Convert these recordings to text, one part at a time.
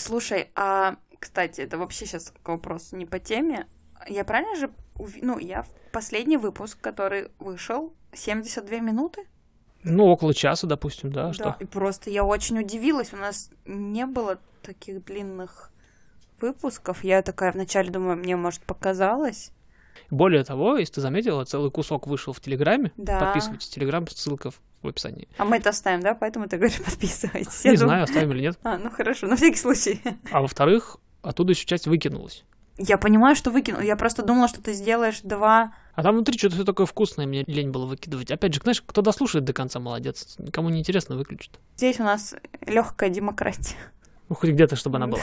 Слушай, а, кстати, это вообще сейчас вопрос не по теме. Я правильно же... Ну, я в последний выпуск, который вышел, 72 минуты? Ну, около часа, допустим, да, да, что? и просто я очень удивилась. У нас не было таких длинных выпусков. Я такая вначале думаю, мне, может, показалось. Более того, если ты заметила, целый кусок вышел в Телеграме. Да. Подписывайтесь в Телеграм, ссылка в описании. А мы это оставим, да? Поэтому ты говоришь, подписывайтесь. Не Я знаю, думаю- оставим или нет. А, ну хорошо, на всякий случай. А во-вторых, оттуда еще часть выкинулась. Я понимаю, что выкинул. Я просто думала, что ты сделаешь два... А там внутри что-то все такое вкусное, мне лень было выкидывать. Опять же, знаешь, кто дослушает до конца, молодец. Никому не интересно, выключит. Здесь у нас легкая демократия. Ну, хоть где-то, чтобы она была.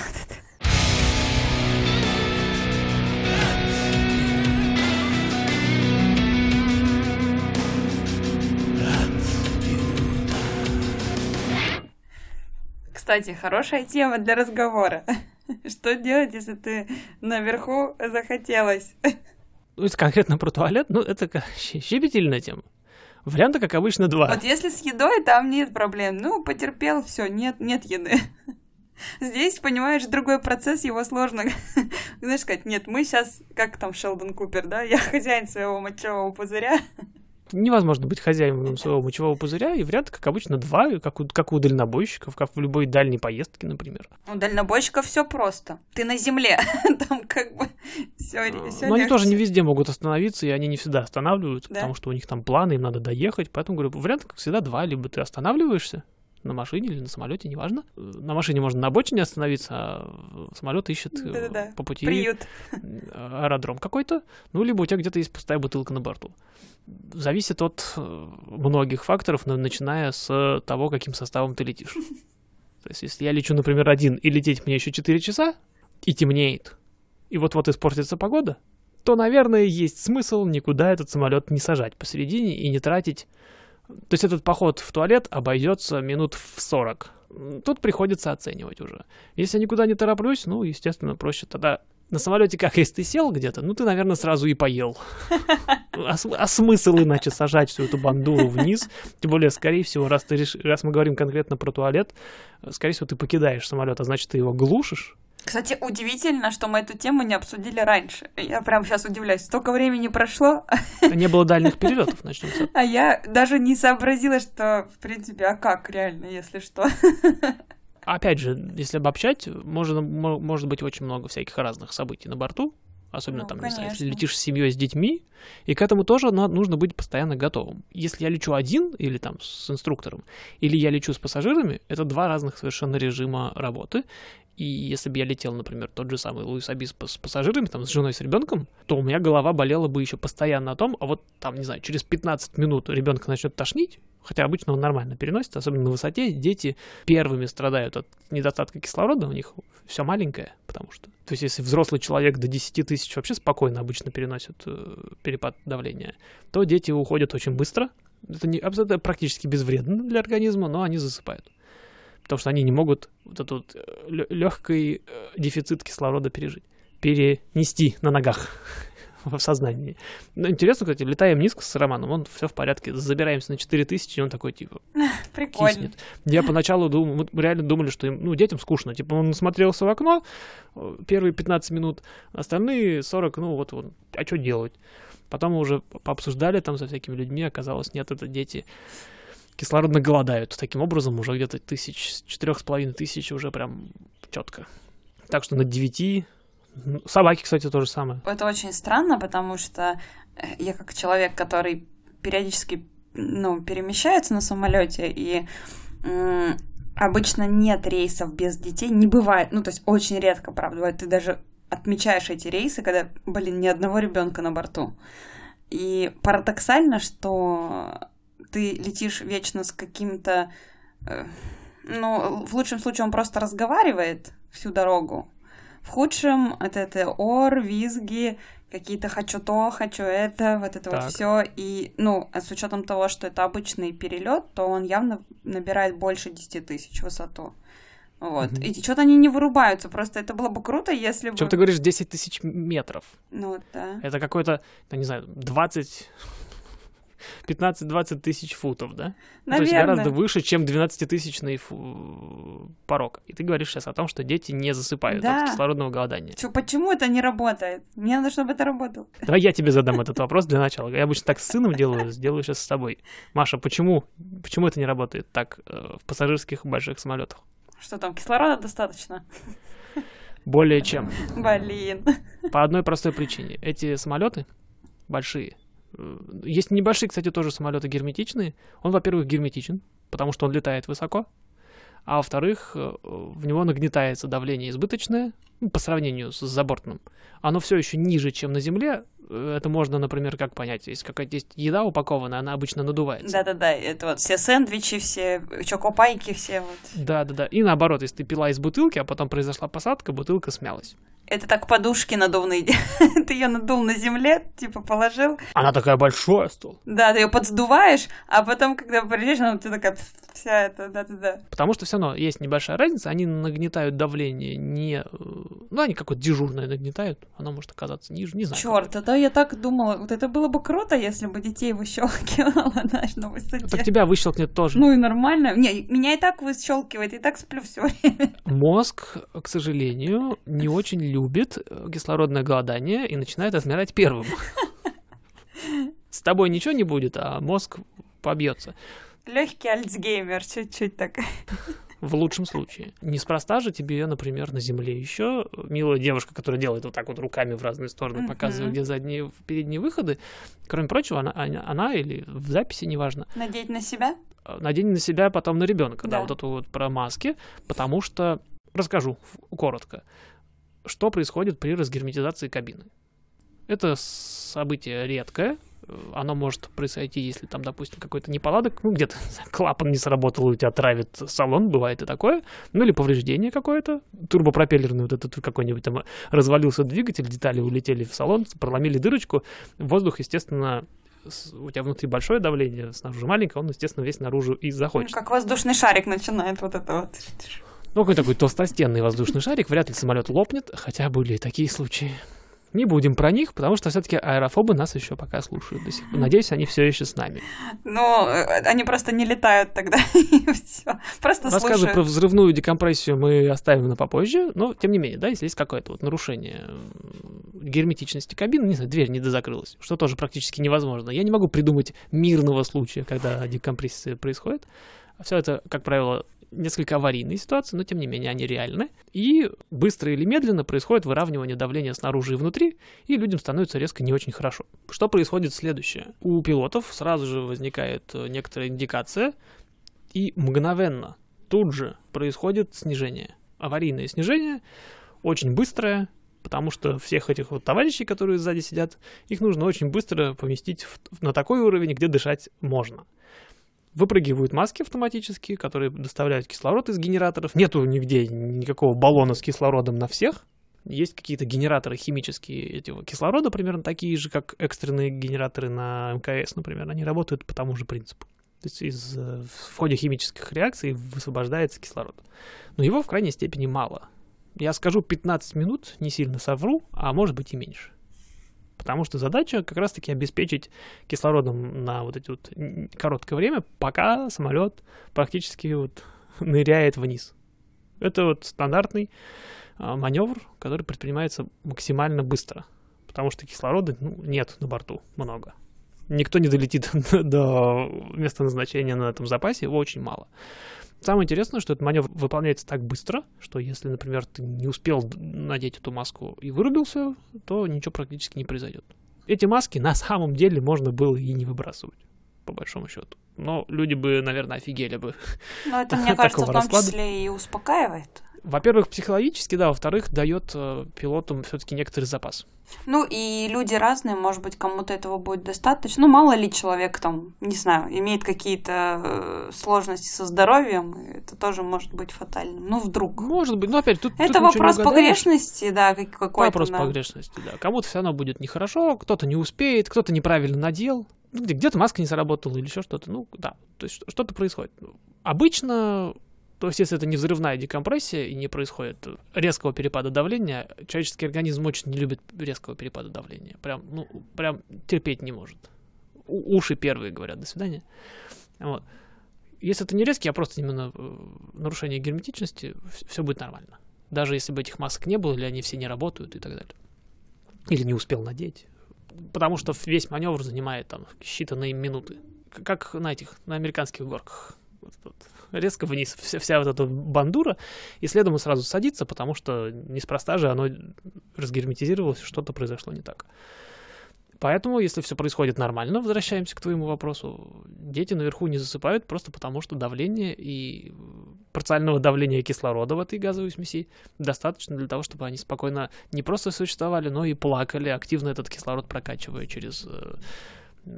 Кстати, хорошая тема для разговора. Что делать, если ты наверху захотелось? Ну, если конкретно про туалет, ну, это щепетильная тема. Варианта, как обычно, два. Вот если с едой, там нет проблем. Ну, потерпел, все, нет, нет еды. Здесь, понимаешь, другой процесс, его сложно, знаешь, сказать, нет, мы сейчас, как там Шелдон Купер, да, я хозяин своего мочевого пузыря. Невозможно быть хозяином своего мочевого пузыря, и варианты, как обычно, два, как у, как у дальнобойщиков, как в любой дальней поездке, например. У дальнобойщиков все просто. Ты на земле, там как бы все, Но они тоже не везде могут остановиться, и они не всегда останавливаются, потому что у них там планы, им надо доехать. Поэтому, говорю, вариант, как всегда, два. Либо ты останавливаешься на машине или на самолете, неважно. На машине можно на обочине остановиться, а самолет ищет э, Да-да-да. по пути Приют. аэродром какой-то, ну, либо у тебя где-то есть пустая бутылка на борту. Зависит от э, многих факторов, но начиная с того, каким составом ты летишь. То есть, если я лечу, например, один, и лететь мне еще 4 часа, и темнеет, и вот-вот испортится погода, то, наверное, есть смысл никуда этот самолет не сажать посередине и не тратить. То есть этот поход в туалет обойдется минут в 40. М, Тут приходится оценивать уже. Если я никуда не тороплюсь, ну, естественно, проще тогда на самолете как, если ты сел где-то, ну, ты, наверное, сразу и поел. А, а смысл иначе сажать всю эту бандуру вниз? Тем более, скорее всего, раз, ты реш- раз мы говорим конкретно про туалет, э, скорее всего, ты покидаешь самолет, а значит, ты его глушишь. Кстати, удивительно, что мы эту тему не обсудили раньше. Я прям сейчас удивляюсь. Столько времени прошло, Не было дальних перелетов, начнем с а я даже не сообразила, что, в принципе, а как реально, если что. Опять же, если обобщать, можно, мо- может быть очень много всяких разных событий на борту, особенно Ну, там, не знаю, если конечно. летишь с семьей, с детьми, и к этому тоже нужно быть постоянно готовым. Если я лечу один или там с инструктором, или я лечу с пассажирами, это два разных совершенно режима работы. И если бы я летел, например, тот же самый Луис Абис с пассажирами, там, с женой, с ребенком, то у меня голова болела бы еще постоянно о том, а вот там, не знаю, через 15 минут ребенка начнет тошнить, хотя обычно он нормально переносит, особенно на высоте, дети первыми страдают от недостатка кислорода, у них все маленькое, потому что... То есть если взрослый человек до 10 тысяч вообще спокойно обычно переносит э, перепад давления, то дети уходят очень быстро. Это не, абсолютно практически безвредно для организма, но они засыпают. Потому что они не могут вот этот легкий дефицит кислорода пережить, перенести на ногах в сознании. Ну, интересно, кстати, летаем низко с Романом, он все в порядке, забираемся на 4000, и он такой, типа, Прикольно. киснет. Я поначалу думал, мы реально думали, что им, ну, детям скучно. Типа он смотрелся в окно э, первые 15 минут, остальные 40, ну вот, вот а что делать? Потом мы уже пообсуждали там со всякими людьми, оказалось, нет, это дети кислородно голодают. Таким образом, уже где-то тысяч, четырех с половиной тысяч уже прям четко. Так что на 9 ну, Собаки, кстати, то же самое. Это очень странно, потому что э, я как человек, который периодически ну, перемещается на самолете, и обычно нет рейсов без детей, не бывает, ну, то есть очень редко, правда, бывает, ты даже отмечаешь эти рейсы, когда, блин, ни одного ребенка на борту. И парадоксально, что ты летишь вечно с каким-то... э, ну, в лучшем случае он просто разговаривает всю дорогу. В худшем это, это ор, визги, какие-то хочу то, хочу это, вот это вот Так. все. И, ну, а с учетом того, что это обычный перелет, то он явно набирает больше 10 тысяч высоту. Вот. Мгм. И что-то они не вырубаются. Просто это было бы круто, если бы. Чем ты говоришь 10 тысяч метров? Ну, да. Это какой-то, я не знаю, 20 15-20 тысяч футов, да? Наверное. То есть гораздо выше, чем 12-тысячный фу... порог. И ты говоришь сейчас о том, что дети не засыпают Да. от кислородного голодания. Чё, почему это не работает? Мне надо, чтобы это работало. Давай я тебе задам этот вопрос для начала. Я обычно так с сыном делаю, сделаю сейчас с тобой. Маша, почему, почему это не работает так э, в пассажирских больших самолетах? Что там, кислорода достаточно? Более чем. Блин. По одной простой причине. Эти самолеты большие. Э, Есть небольшие, кстати, тоже самолеты герметичные. Он, во-первых, герметичен, потому что он летает высоко. А во-вторых, э, в него нагнетается давление избыточное ну, по сравнению с забортным. Оно все еще ниже, чем на Земле. Это можно, например, как понять. Если какая-то есть еда упакованная, она обычно надувается. Да-да-да, это вот все сэндвичи, все чокопайки, все вот. Да, да, да. И наоборот, если ты пила из бутылки, а потом произошла посадка, бутылка смялась. Это так подушки надувные. ты ее надул на земле, типа положил. Она такая большая стала. Да, ты ее подсдуваешь, а потом, когда прилечь, она у тебя такая вся это, да-да-да. Потому что все равно есть небольшая разница, они нагнетают давление не... э, Ну, они какое-то дежурное нагнетают, оно может оказаться ниже, не знаю. Черт, это я так думала. Вот это было бы круто, если бы детей выщелкивало, знаешь, на высоте. Так тебя выщелкнет тоже. Ну и нормально. Не, меня и так выщелкивает, и так сплю все время. Мозг, к сожалению, не очень любит э, кислородное голодание и начинает отмирать первым. С тобой ничего не будет, а мозг побьется. Легкий альцгеймер, чуть-чуть так. В лучшем случае. Неспроста же тебе, например, на земле еще милая девушка, которая делает вот так вот руками в разные стороны, Мгм. показывая, где задние, передние выходы. Кроме прочего, она, она, она или в записи, неважно, Надеть на себя? э, надень на себя, потом на ребенка, да. Да. вот эту вот про маски, потому что, расскажу коротко, что происходит при разгерметизации кабины. Это событие редкое, э, оно может произойти, если там, допустим, какой-то неполадок, ну, где-то клапан не сработал, у тебя травит салон, бывает и такое, ну, или повреждение какое-то, турбопропеллерный вот этот какой-нибудь там развалился двигатель, детали улетели в салон, проломили дырочку, воздух, естественно, у тебя внутри большое давление, снаружи маленькое, он, естественно, весь наружу и Ну, заходит. как воздушный шарик начинает вот это вот. Ну, какой такой толстостенный воздушный шарик, вряд ли самолет лопнет, хотя были и такие случаи. Не будем про них, потому что все-таки аэрофобы нас еще пока слушают до сих пор. Надеюсь, они все еще с нами. Ну, э, они просто не летают тогда. Просто Рассказы про взрывную декомпрессию мы оставим на попозже, но тем не менее, да, если есть какое-то вот нарушение герметичности кабины, не знаю, дверь не дозакрылась, что тоже практически невозможно. Я не могу придумать мирного случая, когда декомпрессия происходит. Все это, как правило, несколько аварийные ситуации, но тем не менее они реальны. И быстро или медленно происходит выравнивание давления снаружи и внутри, и людям становится резко не очень хорошо. Что происходит следующее? У пилотов сразу же возникает э, некоторая индикация, и мгновенно тут же происходит снижение. Аварийное снижение, очень быстрое, потому что всех этих вот товарищей, которые сзади сидят, их нужно очень быстро поместить в- на такой уровень, где дышать можно. Выпрыгивают маски автоматически, которые доставляют кислород из генераторов. Нету нигде никакого баллона с кислородом на всех. Есть какие-то генераторы химические этого кислорода, примерно такие же, как экстренные генераторы на МКС, например. Они работают по тому же принципу. То есть из, э, в ходе химических реакций высвобождается кислород. Но его в крайней степени мало. Я скажу 15 минут, не сильно совру, а может быть и меньше. Потому что задача как раз-таки обеспечить кислородом на вот эти вот короткое время, пока самолет практически вот ныряет вниз. Это вот стандартный а, маневр, который предпринимается максимально быстро, потому что кислорода ну, нет на борту много. Никто не долетит до места назначения на этом запасе, его очень мало. Самое интересное, что этот маневр выполняется так быстро, что если, например, ты не успел надеть эту маску и вырубился, то ничего практически не произойдет. Эти маски на самом деле можно было и не выбрасывать, по большому счету. Но люди бы, наверное, офигели бы. Но это, мне кажется, в том расклада. числе и успокаивает. Во-первых, психологически, да, во-вторых, дает э, пилотам все-таки некоторый запас. Ну, и люди разные, может быть, кому-то этого будет достаточно. Ну, мало ли человек там, не знаю, имеет какие-то э, сложности со здоровьем, это тоже может быть фатальным. Ну, вдруг. Может быть, но опять тут тут это не вопрос погрешности, да, как- какой-то. Вопрос да. погрешности, да. Кому-то все равно будет нехорошо, кто-то не успеет, кто-то неправильно надел, ну, где- где-то маска не сработала или еще что-то. Ну, да, то есть что- что-то происходит. Обычно, то есть если это не взрывная декомпрессия и не происходит резкого перепада давления, человеческий организм очень не любит резкого перепада давления. Прям, ну, прям терпеть не может. уши первые говорят «до свидания». Вот. Если это не резкий, а просто именно э, нарушение герметичности, все будет нормально. Даже если бы этих масок не было, или они все не работают и так далее. Или не успел надеть. Потому что весь маневр занимает там считанные минуты. Как на этих, на американских горках. Вот, вот, резко вниз вся, вся вот эта бандура, и следом сразу садится, потому что неспроста же оно разгерметизировалось, что-то произошло не так. Поэтому, если все происходит нормально, возвращаемся к твоему вопросу, дети наверху не засыпают просто потому, что давление и парциального давления кислорода в этой газовой смеси достаточно для того, чтобы они спокойно не просто существовали, но и плакали, активно этот кислород прокачивая через э,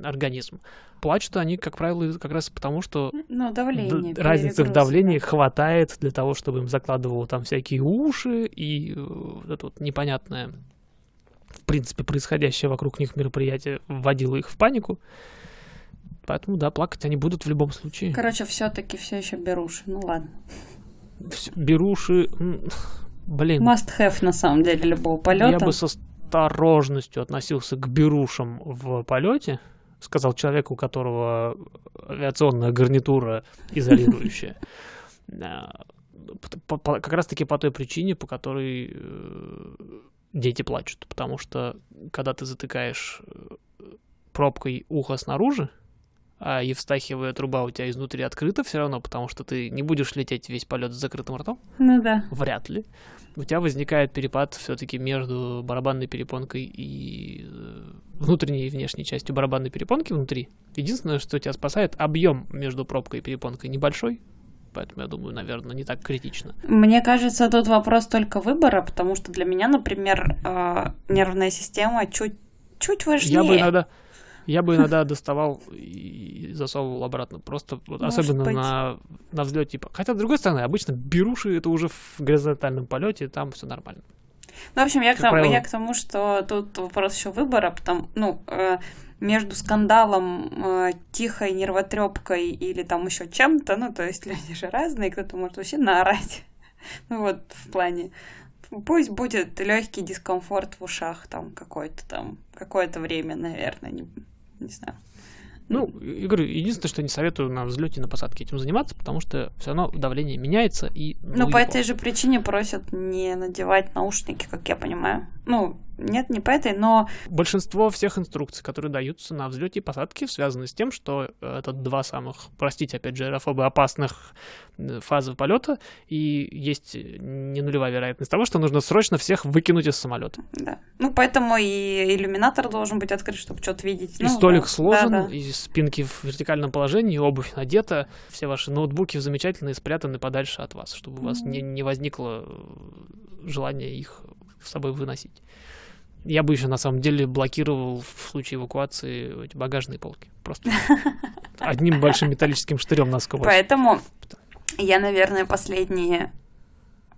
организм. Плачут они, как правило, как раз потому, что ну, давление, разницы в давлении да. хватает для того, чтобы им закладывало там всякие уши и э, вот это вот непонятное в принципе, происходящее вокруг них мероприятие вводило их в панику. Поэтому, да, плакать они будут в любом случае. Короче, все-таки все еще беруши. Ну ладно. Беруши, блин. Must have, на самом деле, любого полета. Я бы с осторожностью относился к берушам в полете, сказал человек, у которого авиационная гарнитура изолирующая. Как раз-таки по той причине, по которой э, дети плачут, потому что когда ты затыкаешь э, пробкой ухо снаружи, а евстахиевая труба у тебя изнутри открыта все равно, потому что ты не будешь лететь весь полет с закрытым ртом. Ну да. Вряд ли. У тебя возникает перепад все-таки между барабанной перепонкой и э, внутренней и внешней частью барабанной перепонки внутри. Единственное, что тебя спасает, объем между пробкой и перепонкой небольшой, Поэтому я думаю, наверное, не так критично. Мне кажется, тут вопрос только выбора, потому что для меня, например, э, нервная система чуть, чуть важнее. Я бы иногда, я бы иногда доставал и засовывал обратно. Просто вот, особенно быть. на, на взлете. Типа. Хотя, с другой стороны, обычно беруши это уже в горизонтальном полете, там все нормально. Ну, в общем, я, к тому, я к тому, что тут вопрос еще выбора, потому, ну, э, между скандалом, э, тихой нервотрепкой или там еще чем-то, ну, то есть люди же разные, кто-то может вообще наорать. Ну вот, в плане, пусть будет легкий дискомфорт в ушах там какой-то там, какое-то время, наверное, не, не знаю. Ну, я говорю, единственное, что не советую на взлете и на посадке этим заниматься, потому что все равно давление меняется и. Ну, ну по этой же причине просят не надевать наушники, как я понимаю. Ну, нет, не по этой, но... Большинство всех инструкций, которые даются на взлете и посадке, связаны с тем, что это два самых, простите, опять же, аэрофобы опасных э, фазы полета, и есть не нулевая вероятность того, что нужно срочно всех выкинуть из самолета. Да. Ну, поэтому и иллюминатор должен быть открыт, чтобы что-то видеть. И ну, столик да. сложен, да, да. и спинки в вертикальном положении, и обувь надета, все ваши ноутбуки замечательные, спрятаны подальше от вас, чтобы у вас mm-hmm. не, не возникло э, желания их с собой выносить. Я бы еще на самом деле блокировал в случае эвакуации эти багажные полки. Просто одним большим металлическим штырем насквозь. Поэтому я, наверное, последние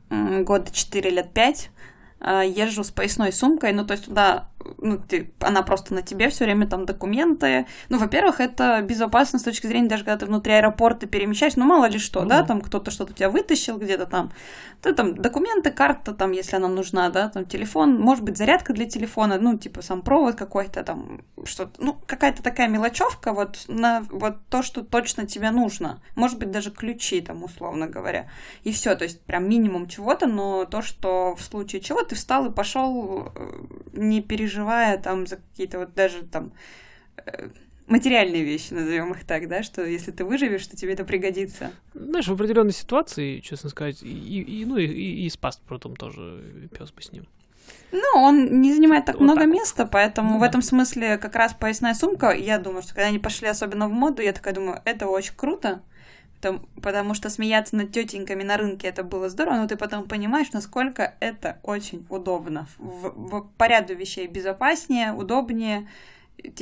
года 4 лет 5 а, езжу с поясной сумкой, ну, то есть туда, ну, ты, она просто на тебе все время там документы. Ну, во-первых, это безопасно с точки зрения, даже когда ты внутри аэропорта перемещаешь, ну, мало ли что, ну, да, там кто-то что-то у тебя вытащил где-то там. Ты там документы, карта там, если она нужна, да, там телефон, может быть, зарядка для телефона, ну, типа сам провод какой-то там, что-то, ну, какая-то такая мелочевка, вот, на вот то, что точно тебе нужно. Может быть, даже ключи там, условно говоря. И все, то есть прям минимум чего-то, но то, что в случае чего ты встал и пошел, э, не переживая там за какие-то вот даже там э, материальные вещи, назовем их так, да, что если ты выживешь, то тебе это пригодится. Знаешь, в определенной ситуации, честно сказать, и, и ну и, и, и с паспортом тоже пес бы с ним. Ну, он не занимает так вот много так. места, поэтому ну, в этом смысле как раз поясная сумка, я думаю, что когда они пошли особенно в моду, я такая думаю, это очень круто, Потому, что смеяться над тетеньками на рынке это было здорово, но ты потом понимаешь, насколько это очень удобно. В, в, по ряду вещей безопаснее, удобнее,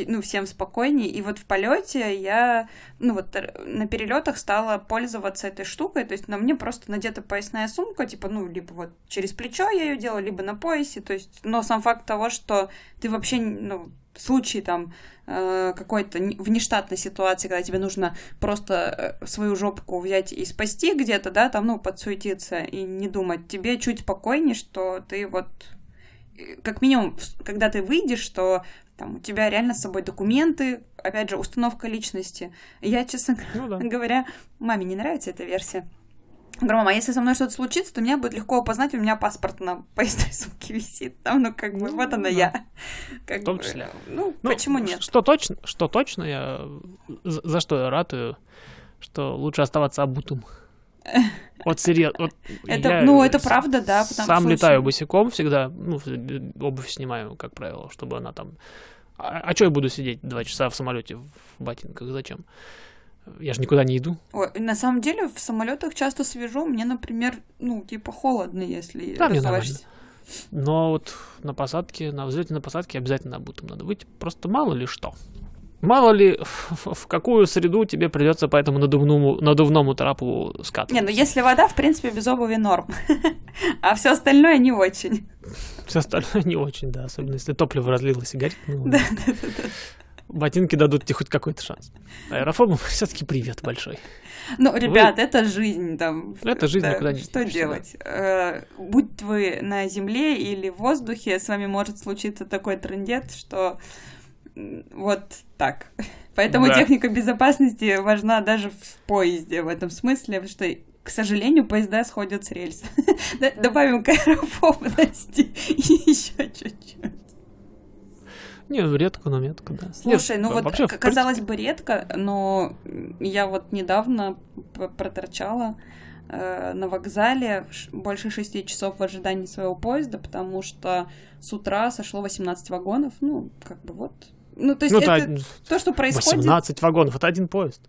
ну, всем спокойнее. И вот в полете я, ну, вот на перелетах стала пользоваться этой штукой. То есть на мне просто надета поясная сумка, типа, ну, либо вот через плечо я ее делаю, либо на поясе. То есть, но сам факт того, что ты вообще, ну, в случае там э, какой-то внештатной ситуации, когда тебе нужно просто э, свою жопку взять и спасти где-то, да, там, ну, подсуетиться и не думать, тебе чуть спокойнее, что ты вот, э, как минимум, когда ты выйдешь, что Там у тебя реально с собой документы, опять же, установка личности. Я, честно ну, да. говоря, маме не нравится эта версия. Говорю, мама, если со мной что-то случится, то меня будет легко опознать, у меня паспорт на поездной сумке висит. Там, ну, как бы, ну, вот она да. я. Как В том числе. Бы, ну, ну, почему нет? Что точно, что точно я... За, за что я ратую, что лучше оставаться обутым. Вот серьезно. Вот это, ну, это правда, да. Сам что летаю босиком всегда, ну, обувь снимаю, как правило, чтобы она там... А, а что я буду сидеть два часа в самолете в ботинках? Зачем? Я же никуда не иду. Ой, на самом деле в самолетах часто свежо. Мне, например, ну, типа холодно, если да, нормально. Но вот на посадке, на взлете на посадке обязательно обутым надо быть. Просто мало ли что. Мало ли, в какую среду тебе придется по этому надувному, надувному трапу скатываться. Не, ну если вода, в принципе, без обуви норм. А все остальное не очень. Все остальное не очень, да. Особенно если топливо разлилось и горит. Ну, да, да, да. Ботинки дадут тебе хоть какой-то шанс. Аэрофобам все-таки привет большой. Ну, ребят, вы... это жизнь там. Это жизнь да, никуда не Что делать? Да. Э, будь вы на земле или в воздухе, с вами может случиться такой трендет, что вот так. Поэтому да. техника безопасности важна даже в поезде в этом смысле, что к сожалению, поезда сходят с рельс. Добавим к аэрофобности и еще чуть-чуть. Не, редко, но метко, да. Слушай, Нет, ну вот вообще, казалось бы редко, но я вот недавно проторчала э, на вокзале больше шести часов в ожидании своего поезда, потому что с утра сошло 18 вагонов, ну, как бы вот, ну, то есть ну, это да, то, что происходит... 18 вагонов, это один поезд.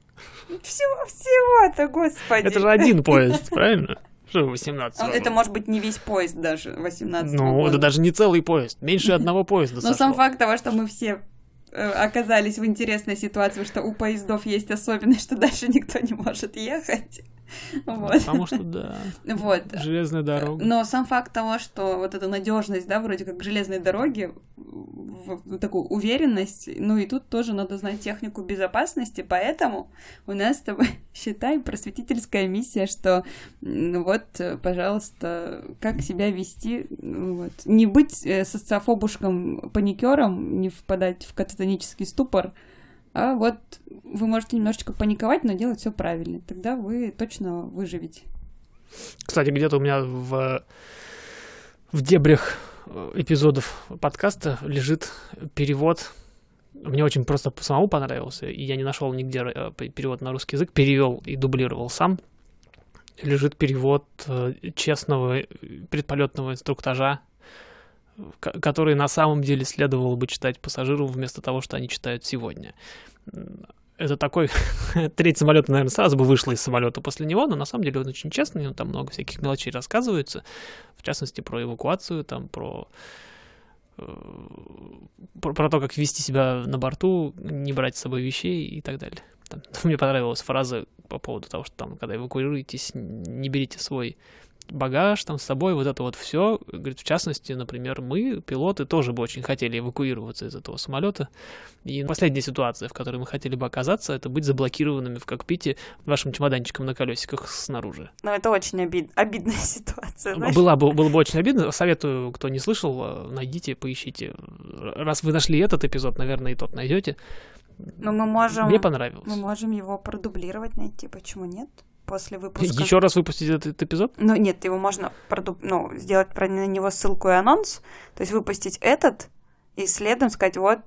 Всего-всего-то, господи. Это же один поезд, правильно? Что 18 вагонов? Это может быть не весь поезд даже, 18 Ну, вагонов. это даже не целый поезд, меньше одного поезда Но сам факт того, что мы все э, оказались в интересной ситуации, что у поездов есть особенность, что дальше никто не может ехать. Вот. Потому что, да. Вот. Железная дорога. Но сам факт того, что вот эта надежность, да, вроде как железной дороги, в такую уверенность, ну и тут тоже надо знать технику безопасности, поэтому у нас с тобой, считай, просветительская миссия, что вот, пожалуйста, как себя вести, вот. не быть э, социофобушком-паникером, не впадать в кататонический ступор, а вот вы можете немножечко паниковать, но делать все правильно. Тогда вы точно выживете. Кстати, где-то у меня в, в дебрях э, эпизодов подкаста лежит перевод. Мне очень просто самому понравился, и я не нашел нигде э, перевод на русский язык, перевел и дублировал сам. Лежит перевод э, честного предполетного инструктажа которые на самом деле следовало бы читать пассажирам вместо того, что они читают сегодня. Это такой... Треть самолета, наверное, сразу бы вышла из самолета после него, но на самом деле он очень честный, но там много всяких мелочей рассказывается, в частности, про эвакуацию, там, про э, про, про то, как вести себя на борту, не брать с собой вещей и так далее. Там, мне понравилась фраза по поводу того, что там, когда эвакуируетесь, не берите свой багаж там с собой, вот это вот все. Говорит, в частности, например, мы, пилоты, тоже бы очень хотели эвакуироваться из этого самолета. И последняя ситуация, в которой мы хотели бы оказаться, это быть заблокированными в кокпите вашим чемоданчиком на колесиках снаружи. Ну, это очень обид... обидная ситуация. Знаешь? Была бы, было бы очень обидно. Советую, кто не слышал, э, найдите, поищите. Раз вы нашли этот эпизод, наверное, и тот найдете. Но мы можем... Мне понравилось. Мы можем его продублировать, найти. Почему нет? После выпуска. Еще раз выпустить этот эпизод? Ну, нет, его можно продуб... ну, сделать про на него ссылку и анонс, то есть выпустить этот и следом сказать, вот...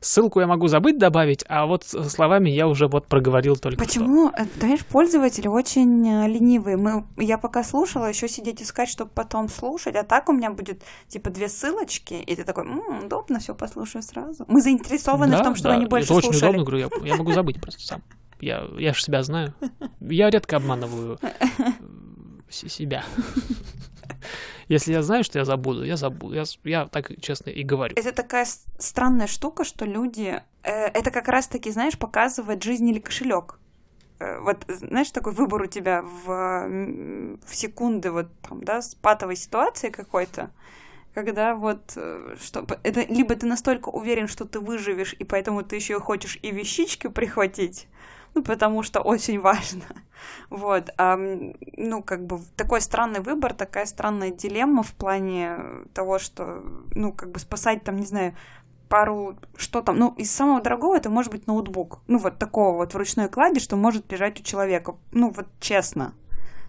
Ссылку я могу забыть добавить, а вот словами я уже вот проговорил только Почему? Что. Знаешь, пользователи очень э, ленивые. Мы, я пока слушала, еще сидеть искать, чтобы потом слушать, а так у меня будет типа две ссылочки, и ты такой, м-м, удобно, все послушаю сразу. Мы заинтересованы да, в том, чтобы да, они больше это слушали. очень удобно, говорю, я, я могу забыть просто сам. Я, я же себя знаю. Я редко обманываю себя. Если я знаю, что я забуду, я забуду. Я, я так честно и говорю. Это такая странная штука, что люди... Э, это как раз-таки, знаешь, показывает жизнь или кошелек. Э, вот, знаешь, такой выбор у тебя в, в секунды вот там, да, с патовой ситуации какой-то, когда вот, э, что это либо ты настолько уверен, что ты выживешь, и поэтому ты еще хочешь и вещички прихватить, ну, потому что очень важно. Вот, а, ну, как бы такой странный выбор, такая странная дилемма в плане того, что, ну, как бы спасать там, не знаю, пару, что там, ну, из самого дорогого это может быть ноутбук. Ну, вот такого вот в ручной клади, что может лежать у человека. Ну, вот честно.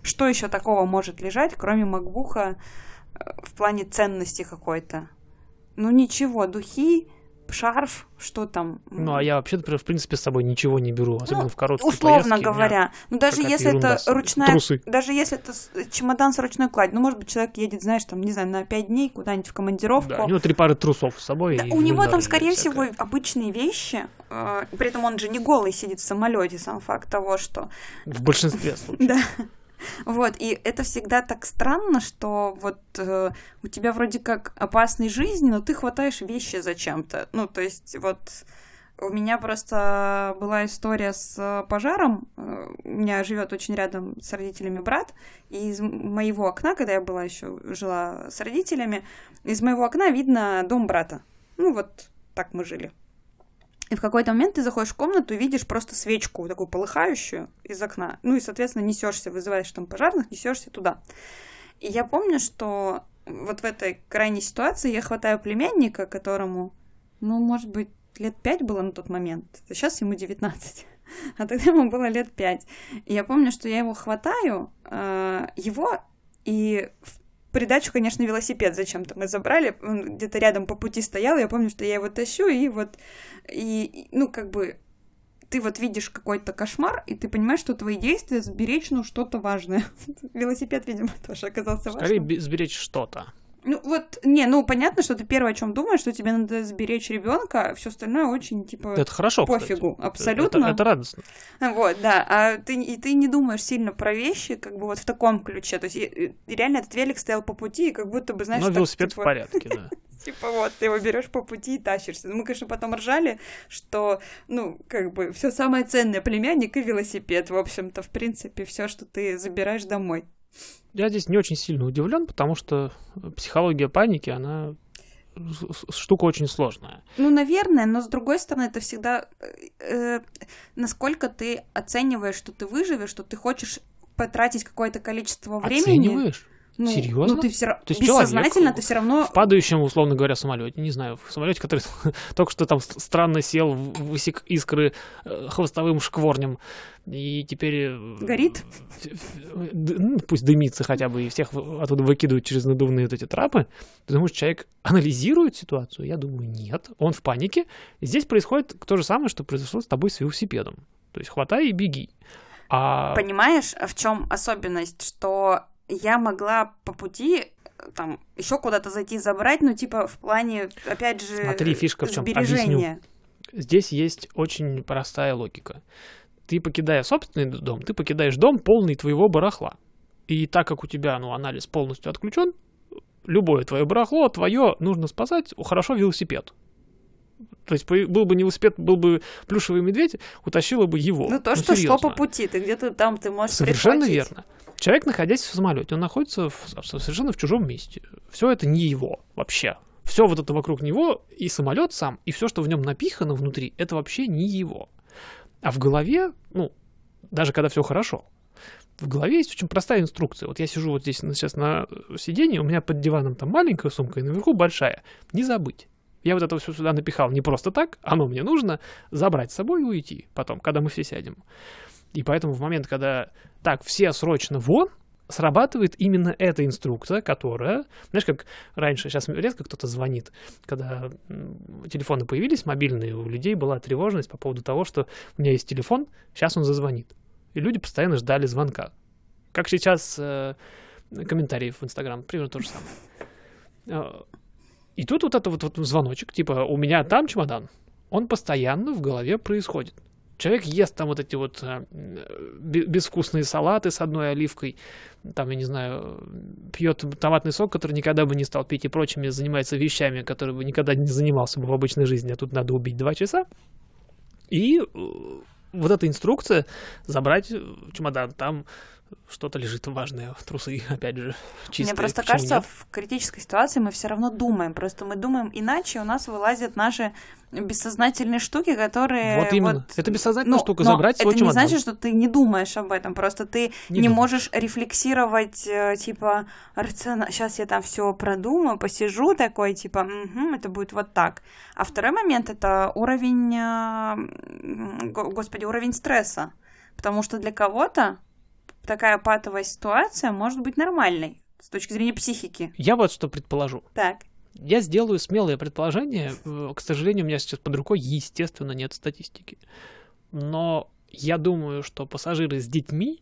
Что еще такого может лежать, кроме макбука э, в плане ценности какой-то? Ну, ничего, духи, шарф, что там. Ну, а я вообще, например, в принципе, с собой ничего не беру, особенно ну, в короткие Условно поездки. говоря. Ну, даже если это ручная... Трусы. Даже если это чемодан с ручной кладью. Ну, может быть, человек едет, знаешь, там, не знаю, на пять дней куда-нибудь в командировку. Да, у него три пары трусов с собой. Да, у него там, скорее всякое. всего, обычные вещи. Э, при этом он же не голый сидит в самолете, сам факт того, что... В большинстве случаев. Да. Вот, и это всегда так странно, что вот э, у тебя вроде как опасной жизни, но ты хватаешь вещи зачем-то. Ну, то есть вот у меня просто была история с пожаром. У меня живет очень рядом с родителями брат, и из моего окна, когда я была еще жила с родителями, из моего окна видно дом брата. Ну, вот так мы жили. И в какой-то момент ты заходишь в комнату и видишь просто свечку такую полыхающую из окна. Ну и, соответственно, несешься, вызываешь там пожарных, несешься туда. И я помню, что вот в этой крайней ситуации я хватаю племянника, которому, ну, может быть, лет пять было на тот момент. Сейчас ему 19. А тогда ему было лет пять. Я помню, что я его хватаю, э, его, и в придачу, конечно, велосипед зачем-то мы забрали, он где-то рядом по пути стоял, я помню, что я его тащу, и вот, и, ну, как бы, ты вот видишь какой-то кошмар, и ты понимаешь, что твои действия сберечь, ну, что-то важное. Велосипед, видимо, тоже оказался Скорее важным. сберечь что-то. Ну, вот, не, ну, понятно, что ты первое, о чем думаешь, что тебе надо сберечь ребенка, все остальное очень, типа, Это хорошо, пофигу, кстати. абсолютно. Это, это радостно. Вот, да, а ты, и ты не думаешь сильно про вещи, как бы вот в таком ключе. То есть и, и реально этот велик стоял по пути, и как будто бы, знаешь, Но так, велосипед типа, в порядке, да. Типа вот, ты его берешь по пути и тащишься. Мы, конечно, потом ржали, что, ну, как бы, все самое ценное племянник и велосипед. В общем-то, в принципе, все, что ты забираешь домой. Я здесь не очень сильно удивлен, потому что психология паники, она штука очень сложная. Ну, наверное, но с другой стороны, это всегда э, насколько ты оцениваешь, что ты выживешь, что ты хочешь потратить какое-то количество времени. Оцениваешь? Ну, Серьезно? Ну, ты все равно То есть бессознательно человек ты все равно. В падающем, условно говоря, самолете, не знаю, в самолете, который только что там странно сел, высек искры э, хвостовым шкворнем, и теперь... э, Горит? Ну, пусть дымится хотя бы, и всех оттуда выкидывают через надувные вот эти трапы. Ты думаешь, человек анализирует ситуацию? Я думаю, нет. Он в панике. Здесь происходит то же самое, что произошло с тобой с велосипедом. То есть хватай и беги. А... Понимаешь, в чем особенность, что я могла по пути там еще куда-то зайти забрать, ну типа в плане, опять же, Смотри, фишка в чем. Объясню. Здесь есть очень простая логика. Ты покидая собственный дом, ты покидаешь дом полный твоего барахла. И так как у тебя, ну, анализ полностью отключен, любое твое барахло, твое нужно спасать, хорошо велосипед. То есть был бы не велосипед, был бы плюшевый медведь, утащила бы его. Ну, то, что шло по пути, ты где-то там, ты можешь Совершенно прихватить. верно. Человек, находясь в самолете, он находится в, совершенно в чужом месте. Все это не его вообще. Все вот это вокруг него, и самолет сам, и все, что в нем напихано внутри, это вообще не его. А в голове, ну, даже когда все хорошо, в голове есть очень простая инструкция. Вот я сижу вот здесь сейчас на сиденье, у меня под диваном там маленькая сумка, и наверху большая. Не забыть. Я вот это все сюда напихал не просто так, оно мне нужно забрать с собой и уйти потом, когда мы все сядем. И поэтому в момент, когда так, все срочно вон, срабатывает именно эта инструкция, которая, знаешь, как раньше, сейчас редко кто-то звонит, когда телефоны появились мобильные, у людей была тревожность по поводу того, что у меня есть телефон, сейчас он зазвонит. И люди постоянно ждали звонка. Как сейчас э, комментарии в Инстаграм, примерно то же самое. И тут вот этот вот, вот звоночек, типа, у меня там чемодан, он постоянно в голове происходит. Человек ест там вот эти вот э, безвкусные салаты с одной оливкой, там, я не знаю, пьет томатный сок, который никогда бы не стал пить, и прочими занимается вещами, которые бы никогда не занимался бы в обычной жизни, а тут надо убить два часа. И вот эта инструкция забрать чемодан, там что-то лежит важное, трусы, опять же, чистые. Мне просто почему кажется, нет? в критической ситуации мы все равно думаем. Просто мы думаем иначе, у нас вылазят наши бессознательные штуки, которые... Вот именно. вот- Это бессознательная Ну, штука, забрать свой это не чемодан. значит, что ты не думаешь об этом, просто ты Не не, думаешь. можешь рефлексировать, э, типа, сейчас я там все продумаю, посижу такой, типа, «Мгм, это будет вот так. А второй момент это уровень, э, господи, уровень стресса. Потому что для кого-то такая патовая ситуация может быть нормальной с точки зрения психики. Я вот что предположу. Так. Я сделаю смелое предположение. Э, К сожалению, у меня сейчас под рукой, естественно, нет статистики. Но я думаю, что пассажиры с детьми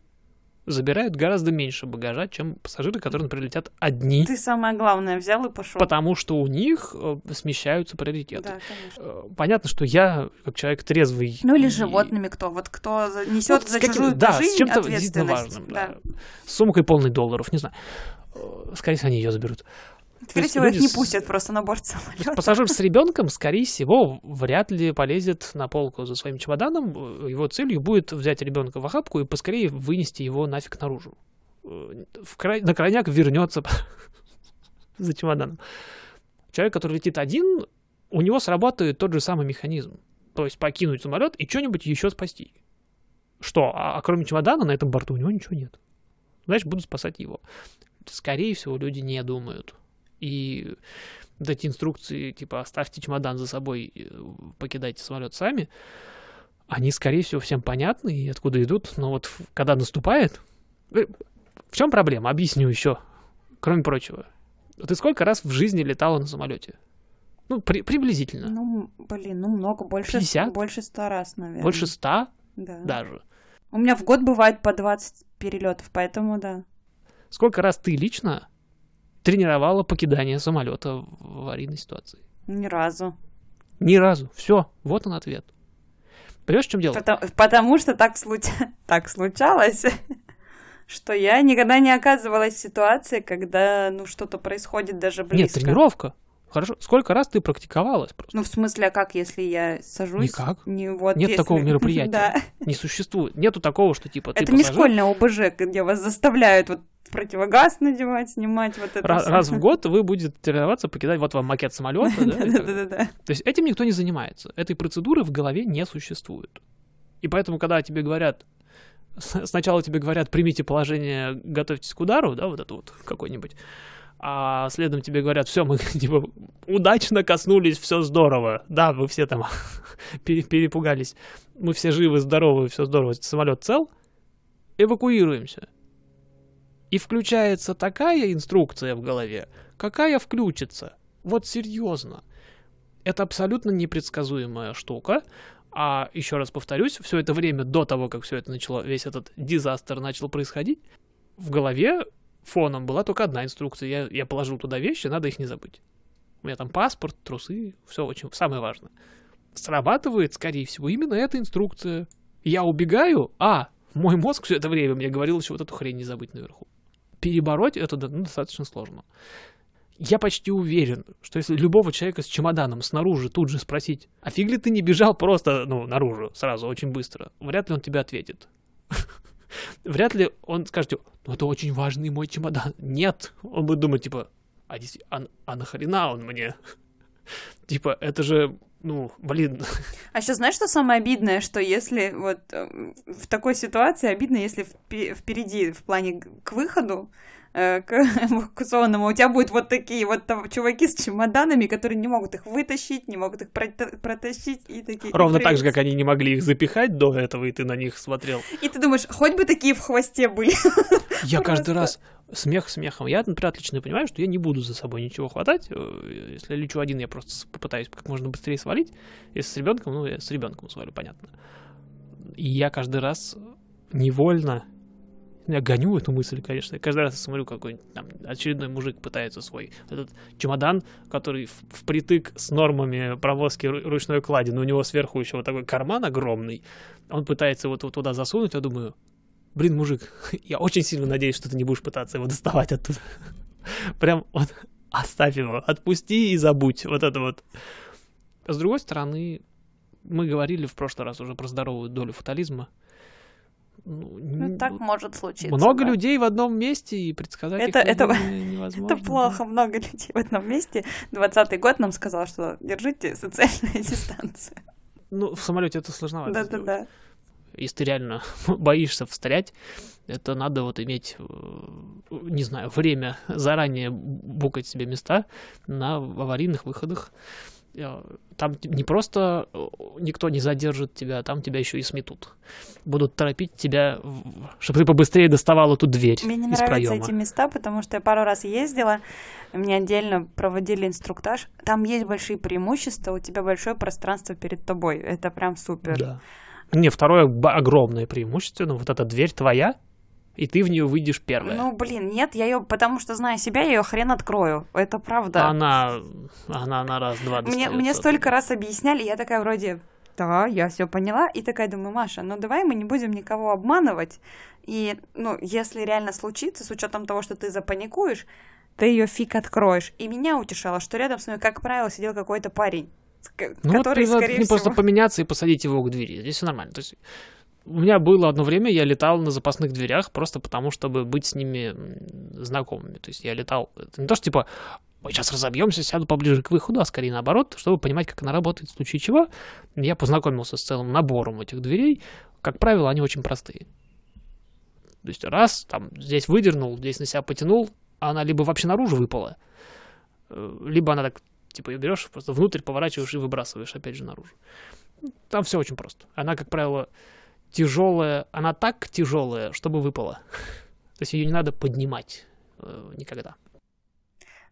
забирают гораздо меньше багажа, чем пассажиры, которые, например, летят одни, Ты самое главное взял и пошел. потому что у них э, смещаются приоритеты. Да, конечно. Э, Понятно, что я, как человек трезвый... Ну или и- животными кто? Вот кто несет Ну, за с каким- чужую да, жизнь с чем-то действительно ответственность. важным. Да. Да. С сумкой полной долларов, не знаю. Э, Скорее всего, они ее заберут. Скорее есть всего, их люди не пустят просто на борт самолета. пассажир с ребенком, скорее всего, вряд ли полезет на полку за своим чемоданом. Его целью будет взять ребенка в охапку и поскорее вынести его нафиг наружу. Э, В край... На крайняк вернется за чемоданом. Человек, который летит один, у него срабатывает тот же самый механизм. То есть покинуть самолет и что-нибудь еще спасти. Что? А, а кроме чемодана на этом борту у него ничего нет. Значит, буду спасать его. Скорее всего, люди не думают. И вот эти инструкции, типа, оставьте чемодан за собой, э, покидайте самолет сами, они, скорее всего, всем понятны и откуда идут. Но вот когда наступает... э, В чем проблема? Объясню еще. Кроме прочего. Ты сколько раз в жизни летала на самолете? Ну, при- приблизительно. Ну, блин, ну много, больше, 50? больше ста раз, наверное. Больше ста Да. даже. У меня в год бывает по 20 перелетов, поэтому да. Сколько раз ты лично тренировала покидание самолета в аварийной ситуации? Ни разу. Ни разу. Все, вот он ответ. Понимаешь, в чем дело? Потому, потому что так, случ- так случалось, что я никогда не оказывалась в ситуации, когда ну что-то происходит даже близко. Нет, тренировка. Хорошо. Сколько раз ты практиковалась просто? Ну, в смысле, а как, если я сажусь? Никак. Не, вот, Нет если- такого мероприятия. Да. Не существует. Нету такого, что типа ты Это не пассажир, школьное ОБЖ, где вас заставляют вот противогаз надевать, снимать вот это ра- всё. раз в год вы будете тренироваться, покидать вот вам макет самолета. Да-да-да. То есть этим никто не занимается. Этой процедуры в голове не существует. И поэтому, когда тебе говорят, сначала тебе говорят, примите положение, готовьтесь к удару, да, вот это вот какой-нибудь, а следом тебе говорят, все, мы типа удачно коснулись, все здорово. Да, вы все там пере- перепугались. Мы все живы, здоровы, все здорово, самолет цел. Эвакуируемся. И включается такая инструкция в голове, какая включится. Вот серьезно. Это абсолютно непредсказуемая штука. А еще раз повторюсь, все это время до того, как все это начало, весь этот дизастер начал происходить, в голове фоном была только одна инструкция. Я, я положил туда вещи, надо их не забыть. У меня там паспорт, трусы, все очень самое важное. Срабатывает, скорее всего, именно эта инструкция. Я убегаю, а мой мозг все это время мне говорил еще вот эту хрень не забыть наверху. Перебороть это ну, достаточно сложно. Я почти уверен, что если любого человека с чемоданом снаружи тут же спросить, а фиг ли ты не бежал просто, ну, наружу, сразу, очень быстро, вряд ли он тебе ответит. Вряд ли он скажет, ну, это очень важный мой чемодан. Нет, он будет думать, типа, а, действи- а, а нахрена он мне? Типа, это же, ну, блин, А еще знаешь, что самое обидное, что если вот э, в такой ситуации обидно, если впе- впереди в плане к выходу э, к эвакуационному у тебя будут вот такие вот там чуваки с чемоданами, которые не могут их вытащить, не могут их прото- протащить и такие. и ровно так же, как они не могли их запихать до этого, и ты на них смотрел. И ты думаешь, хоть бы такие в хвосте были. Я каждый раз смех смехом. Я, например, отлично понимаю, что я не буду за собой ничего хватать. Э, Если я лечу один, я просто попытаюсь как можно быстрее свалить. Если с ребенком, ну, я с ребенком свалю, понятно. И я каждый раз невольно я гоню эту мысль, конечно. Я каждый раз смотрю, какой-нибудь там очередной мужик пытается свой этот чемодан, который впритык с нормами провозки ру- ручной клади, но у него сверху еще вот такой карман огромный. Он пытается его ту- туда засунуть, я думаю, блин, мужик, я очень сильно надеюсь, что ты не будешь пытаться его доставать оттуда. Прям вот оставь его, отпусти и забудь. Вот это вот. С другой стороны, мы говорили в прошлый раз уже про здоровую долю фатализма. Ну, ну, так может случиться. Много да. людей в одном месте и предсказать это, их это, невозможно. Это плохо, много людей в одном месте. Двадцатый год нам сказал, что держите социальную дистанцию. Ну, в самолете это сложновато. Да-да-да. Если ты реально боишься встрять, это надо вот иметь, не знаю, время заранее букать себе места на аварийных выходах. Там не просто никто не задержит тебя, там тебя еще и сметут. Будут торопить тебя, чтобы ты побыстрее доставал эту дверь Мне не из нравятся проема. эти места, потому что я пару раз ездила, мне отдельно проводили инструктаж. Там есть большие преимущества, у тебя большое пространство перед тобой. Это прям супер. Да. Не, второе огромное преимущество, ну вот эта дверь твоя, и ты в нее выйдешь первая. Ну, блин, нет, я ее, потому что, зная себя, я ее хрен открою. Это правда. Она, она на раз-два Мне, мне столько раз объясняли, я такая вроде, да, я все поняла, и такая думаю, Маша, ну давай мы не будем никого обманывать, и, ну, если реально случится, с учетом того, что ты запаникуешь, ты ее фиг откроешь. И меня утешало, что рядом с мной, как правило, сидел какой-то парень, ну, который, вот, скорее не всего... просто поменяться и посадить его к двери. Здесь все нормально. То есть у меня было одно время, я летал на запасных дверях просто потому, чтобы быть с ними знакомыми. То есть я летал... Это не то, что типа сейчас разобьемся, сяду поближе к выходу, а скорее наоборот, чтобы понимать, как она работает в случае чего. Я познакомился с целым набором этих дверей. Как правило, они очень простые. То есть раз, там, здесь выдернул, здесь на себя потянул, а она либо вообще наружу выпала, э, либо она так, типа, ее берешь, просто внутрь поворачиваешь и выбрасываешь опять же наружу. Там все очень просто. Она, как правило, тяжелая, она так тяжелая, чтобы выпала. То есть ее не надо поднимать э, никогда.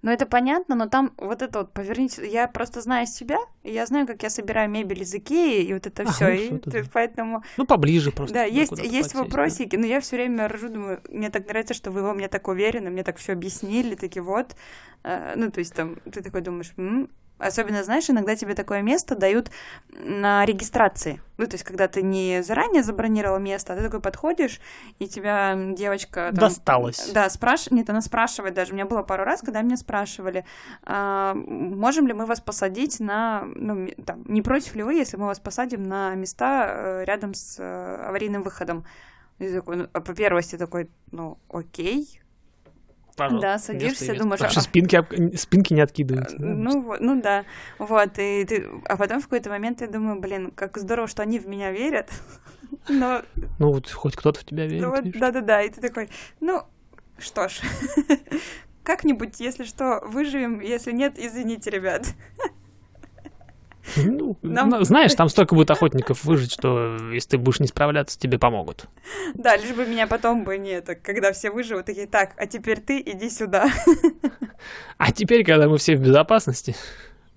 Ну, это понятно, но там вот это вот поверните, я просто знаю себя, и я знаю, как я собираю мебель из Икеи, и вот это а, все, ну, и ты, поэтому... Ну, поближе просто. Да, есть, есть вопросики, да. но я все время рожу, думаю, мне так нравится, что вы во мне так уверены, мне так все объяснили, таки вот, э, ну, то есть там, ты такой думаешь, м-м, Особенно, знаешь, иногда тебе такое место дают на регистрации. Ну, то есть, когда ты не заранее забронировал место, а ты такой подходишь, и тебя девочка... Там, Досталась. Да, спрашивает... Нет, она спрашивает даже. У меня было пару раз, когда меня спрашивали, а, можем ли мы вас посадить на... Ну, там, не против ли вы, если мы вас посадим на места э, рядом с э, аварийным выходом? И такой, ну, по первости такой, ну, окей, Пожалуйста, да, садишься, место, думаешь... Потому а... спинки, спинки не откидываются. Ну, ну да, вот, и ты... А потом в какой-то момент я думаю, блин, как здорово, что они в меня верят, но... Ну, вот хоть кто-то в тебя верит. Ну, вот, да-да-да, и ты такой, ну, что ж, как-нибудь, если что, выживем, если нет, извините, ребят. Ну, Нам... знаешь, там столько будет охотников выжить, что если ты будешь не справляться, тебе помогут. Да, лишь бы меня потом бы не это, когда все выживут, такие, так, а теперь ты иди сюда. А теперь, когда мы все в безопасности,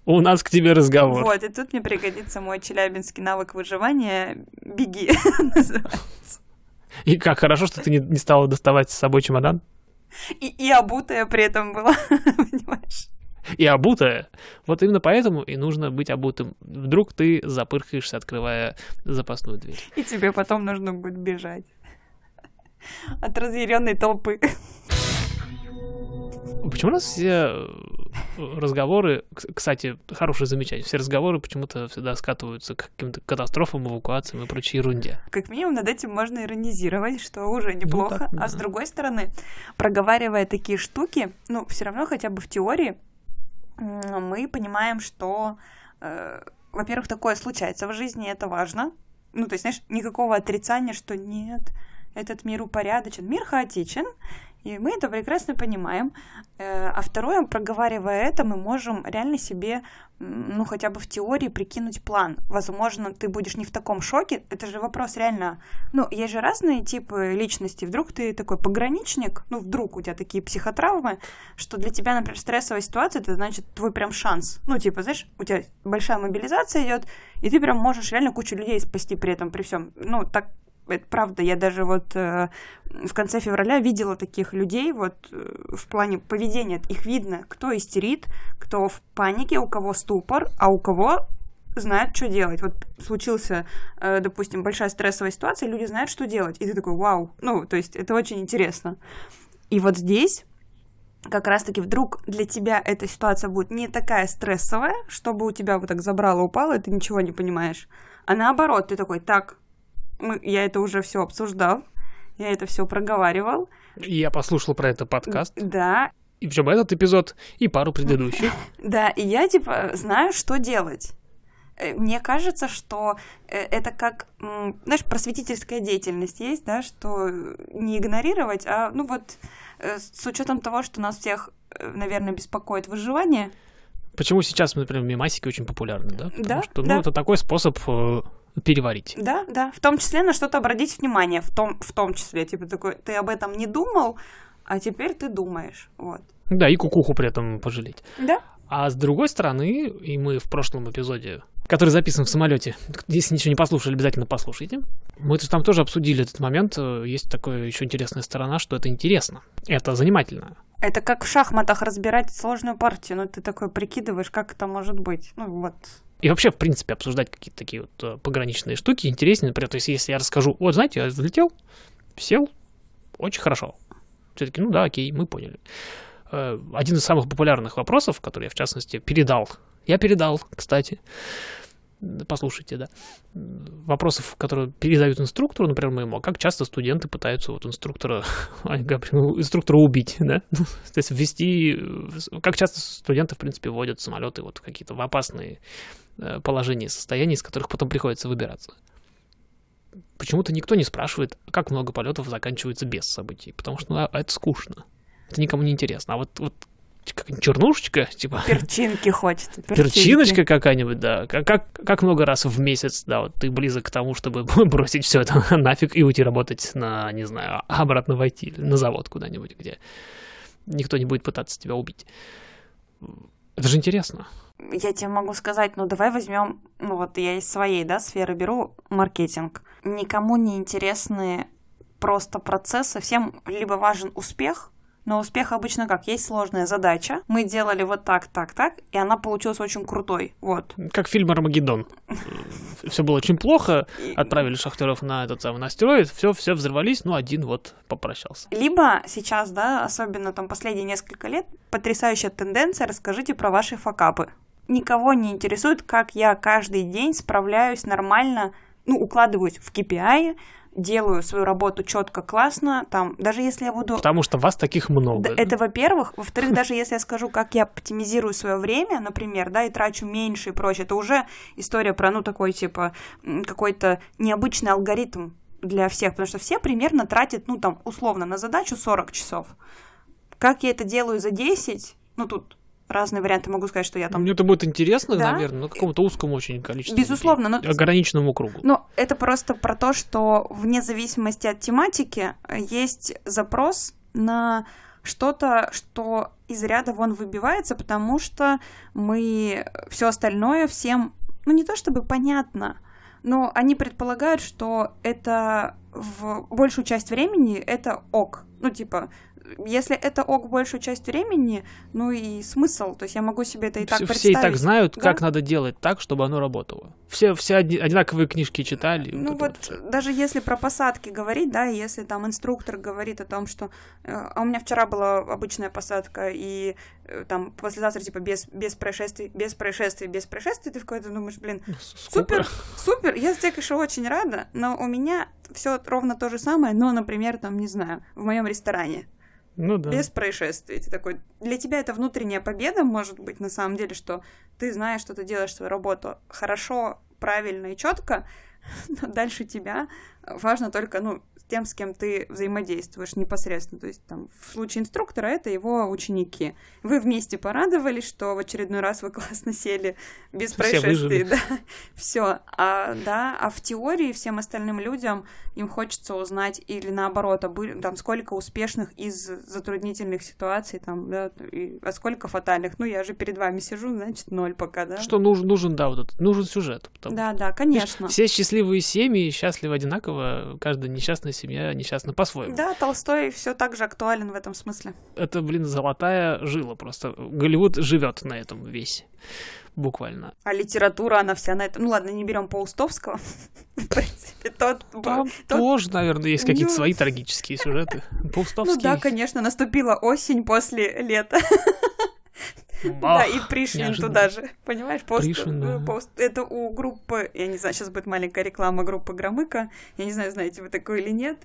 у нас к тебе разговор. Вот, и тут мне пригодится мой челябинский навык выживания «Беги» И как хорошо, что ты не, не стала доставать с собой чемодан. И, и обутая при этом была, понимаешь? И обутая. Вот именно поэтому и нужно быть обутым. Вдруг ты запырхаешься, открывая запасную дверь. И тебе потом нужно будет бежать от разъяренной толпы. Почему у нас все э, разговоры, кстати, хорошее замечание, все разговоры почему-то всегда скатываются к каким-то катастрофам, эвакуациям и прочей ерунде. Как минимум над этим можно иронизировать, что уже неплохо. Ну, так, а с другой стороны, проговаривая такие штуки, ну, все равно хотя бы в теории мы понимаем, что, э, во-первых, такое случается в жизни, это важно. Ну, то есть, знаешь, никакого отрицания, что нет, этот мир упорядочен. Мир хаотичен, и мы это прекрасно понимаем. Э, а второе, проговаривая это, мы можем реально себе, ну, хотя бы в теории прикинуть план. Возможно, ты будешь не в таком шоке. Это же вопрос реально... Ну, есть же разные типы личности. Вдруг ты такой пограничник, ну, вдруг у тебя такие психотравмы, что для тебя, например, стрессовая ситуация, это значит твой прям шанс. Ну, типа, знаешь, у тебя большая мобилизация идет, и ты прям можешь реально кучу людей спасти при этом, при всем. Ну, так это правда, я даже вот э, в конце февраля видела таких людей вот э, в плане поведения. Их видно, кто истерит, кто в панике, у кого ступор, а у кого знают, что делать. Вот случился, э, допустим, большая стрессовая ситуация, люди знают, что делать. И ты такой, вау. Ну, то есть это очень интересно. И вот здесь как раз-таки вдруг для тебя эта ситуация будет не такая стрессовая, чтобы у тебя вот так забрало, упало, и ты ничего не понимаешь. А наоборот, ты такой, так, Мы, я это уже все обсуждал, я это все проговаривал. Я послушал про это подкаст. Да. И причем этот эпизод, и пару предыдущих. Да, и я типа знаю, что делать. Э, мне кажется, что э, это как, знаешь, просветительская деятельность есть, да, что не игнорировать, а, ну вот, э, с учетом того, что нас всех, наверное, беспокоит выживание. Почему сейчас, например, мемасики очень популярны, да? Потому да, что, ну, да. это такой способ переварить. Да, да, в том числе на что-то обратить внимание, в том, в том числе, типа такой, ты об этом не думал, а теперь ты думаешь, вот. Да, и кукуху при этом пожалеть. Да. А с другой стороны, и мы в прошлом эпизоде, который записан в самолете, если ничего не послушали, обязательно послушайте. Мы там тоже обсудили этот момент. Есть такая еще интересная сторона, что это интересно. Это занимательно. Это как в шахматах разбирать сложную партию. Ну, ты такой прикидываешь, как это может быть. Ну, вот. И вообще, в принципе, обсуждать какие-то такие вот э, пограничные штуки интереснее. Например, то есть, если я расскажу, вот, знаете, я взлетел, сел, очень хорошо. Все таки ну да, окей, мы поняли. Э, один из самых популярных вопросов, который я, в частности, передал. Я передал, кстати. Послушайте, да. Вопросов, которые передают инструктору, например, моему, а как часто студенты пытаются вот инструктора, ну, инструктора убить, да? То есть ввести... Как часто студенты, в принципе, вводят самолеты вот в какие-то в опасные э, положения, состояния, из которых потом приходится выбираться. Почему-то никто не спрашивает, как много полетов заканчивается без событий, потому что ну, а это скучно. Это никому не интересно. А вот, вот как чернушечка, типа... Перчинки хочется. Перчиночка какая-нибудь, да. Как, как, как много раз в месяц, да, вот ты близок к тому, чтобы бросить все это нафиг и уйти работать на, не знаю, обратно войти на завод куда-нибудь, где никто не будет пытаться тебя убить. Это же интересно. Я тебе могу сказать, ну давай возьмем, ну вот я из своей, да, сферы беру маркетинг. Никому не интересны просто процессы, всем либо важен успех, но успех обычно как? Есть сложная задача. Мы делали вот так, так, так, и она получилась очень крутой. Вот. Как фильм Армагеддон. Все было очень плохо, отправили шахтеров на этот самый астероид, все, все взорвались, но один вот попрощался. Либо сейчас, да, особенно там последние несколько лет, потрясающая тенденция, расскажите про ваши факапы. Никого не интересует, как я каждый день справляюсь нормально, ну, укладываюсь в KPI, делаю свою работу четко, классно, там, даже если я буду... Потому что вас таких много. Это, во-первых. Во-вторых, даже если я скажу, как я оптимизирую свое время, например, да, и трачу меньше и прочее, это уже история про, ну, такой, типа, какой-то необычный алгоритм для всех, потому что все примерно тратят, ну, там, условно, на задачу 40 часов. Как я это делаю за 10, ну, тут разные варианты. Могу сказать, что я там... Мне это будет интересно, да? наверное, но какому-то узкому очень количеству. Безусловно, людей, но... Ограниченному кругу. Но это просто про то, что вне зависимости от тематики есть запрос на что-то, что из ряда вон выбивается, потому что мы все остальное всем, ну не то чтобы понятно, но они предполагают, что это в большую часть времени это ок. Ну, типа, если это ок большую часть времени, ну и смысл, то есть я могу себе это и так все, представить. Все и так знают, да? как надо делать так, чтобы оно работало. Все, все одинаковые книжки читали. Ну вот, вот даже если про посадки говорить, да, если там инструктор говорит о том, что... Э, а у меня вчера была обычная посадка, и э, там послезавтра типа без, без происшествий, без происшествий, без происшествий, ты в какой-то думаешь, блин, ну, супер, супер, я за тебя, конечно, очень рада, но у меня все ровно то же самое, но, например, там, не знаю, в моем ресторане ну, да. Без происшествий. Ты такой... Для тебя это внутренняя победа, может быть, на самом деле, что ты знаешь, что ты делаешь свою работу хорошо, правильно и четко, но дальше тебя важно только, ну, тем, с кем ты взаимодействуешь непосредственно. То есть там в случае инструктора это его ученики. Вы вместе порадовались, что в очередной раз вы классно сели без Все происшествий. Да. Все. А, да, а в теории всем остальным людям им хочется узнать или наоборот, а были, там сколько успешных из затруднительных ситуаций, там, да, и, а сколько фатальных. Ну, я же перед вами сижу, значит, ноль пока, да. Что нужен, нужен да, вот этот, нужен сюжет. Потому... Да, да, конечно. Все счастливые семьи счастливы одинаково, каждая несчастная семья несчастна по-своему. Да, Толстой все так же актуален в этом смысле. Это, блин, золотая жила просто. Голливуд живет на этом весь буквально. А литература, она вся на этом. Ну ладно, не берем Паустовского. В принципе, тот... Там тоже, наверное, есть какие-то ну, свои трагические сюжеты. Паустовский. Ну да, конечно, наступила осень после лета. Да, и Пришвин туда же, понимаешь? Пост, э, пост- это у группы, я не знаю, сейчас будет маленькая реклама группы Громыка, я не знаю, знаете вы такое или нет,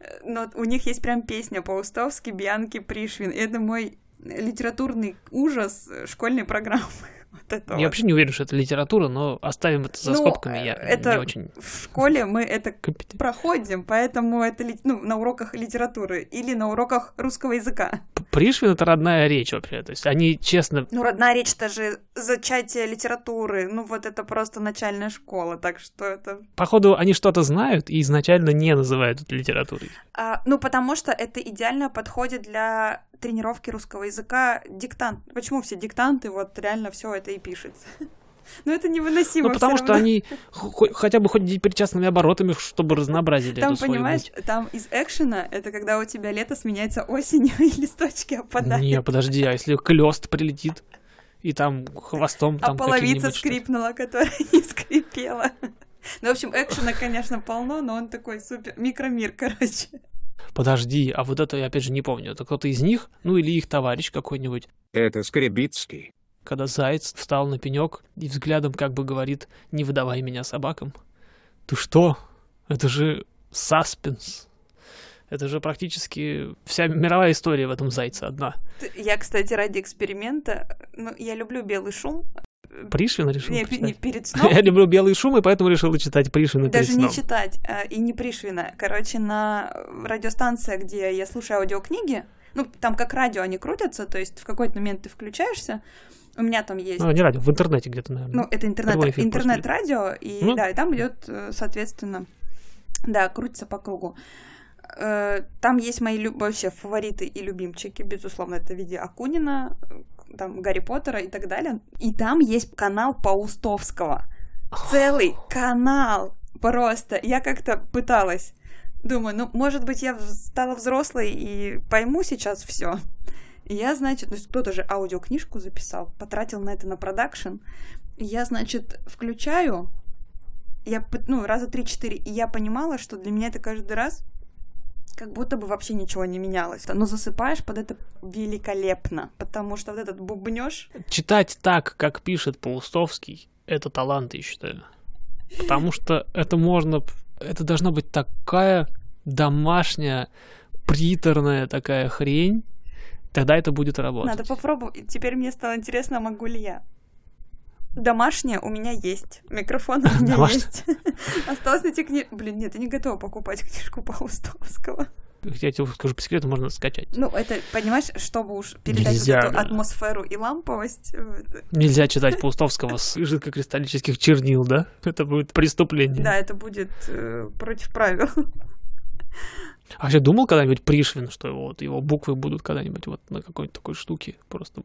э, но у них есть прям песня Паустовский, Бьянки, Пришвин. Это мой литературный ужас э, школьной программы. Вот это Я вот. вообще не уверен, что это литература, но оставим это за Ну, скобками. Я это- не очень В школе мы это проходим, поэтому это ну, на уроках литературы или на уроках русского языка. Пришвин — это родная речь вообще. То есть они честно... Ну, родная речь-то же зачатие литературы. Ну, вот это просто начальная школа, так что это... Походу, они что-то знают и изначально не называют это литературой. А, ну, потому что это идеально подходит для тренировки русского языка диктант. Почему все диктанты, вот реально все это и пишется? Ну, это невыносимо. Ну, потому что равно. они хо- хотя бы хоть причастными оборотами, чтобы разнообразили Там, понимаешь, там из экшена это когда у тебя лето сменяется осенью, и листочки опадают. Не, подожди, а если клёст прилетит и там хвостом а там половица каким-нибудь что-то? скрипнула, которая не скрипела. Ну, в общем, экшена, конечно, полно, но он такой супер... Микромир, короче. Подожди, а вот это я опять же не помню. Это кто-то из них, ну или их товарищ какой-нибудь, Это Скребицкий. Когда заяц встал на пенек и взглядом как бы говорит «Не выдавай меня собакам». Ты что? Это же саспенс. Это же практически вся мировая история в этом зайце одна. Я, кстати, ради эксперимента, ну, я люблю белый шум. Пришвин решил Не, не перед сном. Я люблю белый шум, и поэтому решил читать Пришвина перед Даже не сном. читать, а, и не Пришвина. Короче, на радиостанции, где я слушаю аудиокниги, ну, там как радио они крутятся, то есть в какой-то момент ты включаешься, у меня там есть... Ну, не радио, в интернете где-то, наверное. Ну, это интернет, интернет-радио, и Ну. да, и там идет, э, соответственно, да, крутится по кругу. Э, Там есть мои вообще фавориты и любимчики, безусловно, это в виде Акунина, э, там Гарри Поттера и так далее. И там есть канал Паустовского. Целый канал просто. Я как-то пыталась. Думаю, ну, может быть, я стала взрослой и пойму сейчас все. И я, значит, то есть кто-то же аудиокнижку записал, потратил на это на продакшн. Я, значит, включаю, я, ну, раза три-четыре, и я понимала, что для меня это каждый раз как будто бы вообще ничего не менялось. Но засыпаешь под это великолепно, потому что вот этот бубнёж, Читать так, как пишет Паустовский, это талант, я считаю. Потому что это можно... Это должна быть такая домашняя, приторная такая хрень, тогда это будет работать. надо попробовать. Теперь мне стало интересно, могу ли я. Домашнее у меня есть. Микрофон у меня Домашнее? есть. Осталось найти книжку. Блин, нет, я не готова покупать книжку Паустовского. Я тебе скажу по секрету, можно скачать. Ну, это, понимаешь, чтобы уж передать Нельзя, вот эту атмосферу и ламповость. э, Нельзя читать Паустовского с жидкокристаллических чернил, да? Это будет преступление. Да, это будет э, против правил. А вообще думал когда-нибудь Пришвин, что его, вот, его буквы будут когда-нибудь вот на какой-то такой штуке просто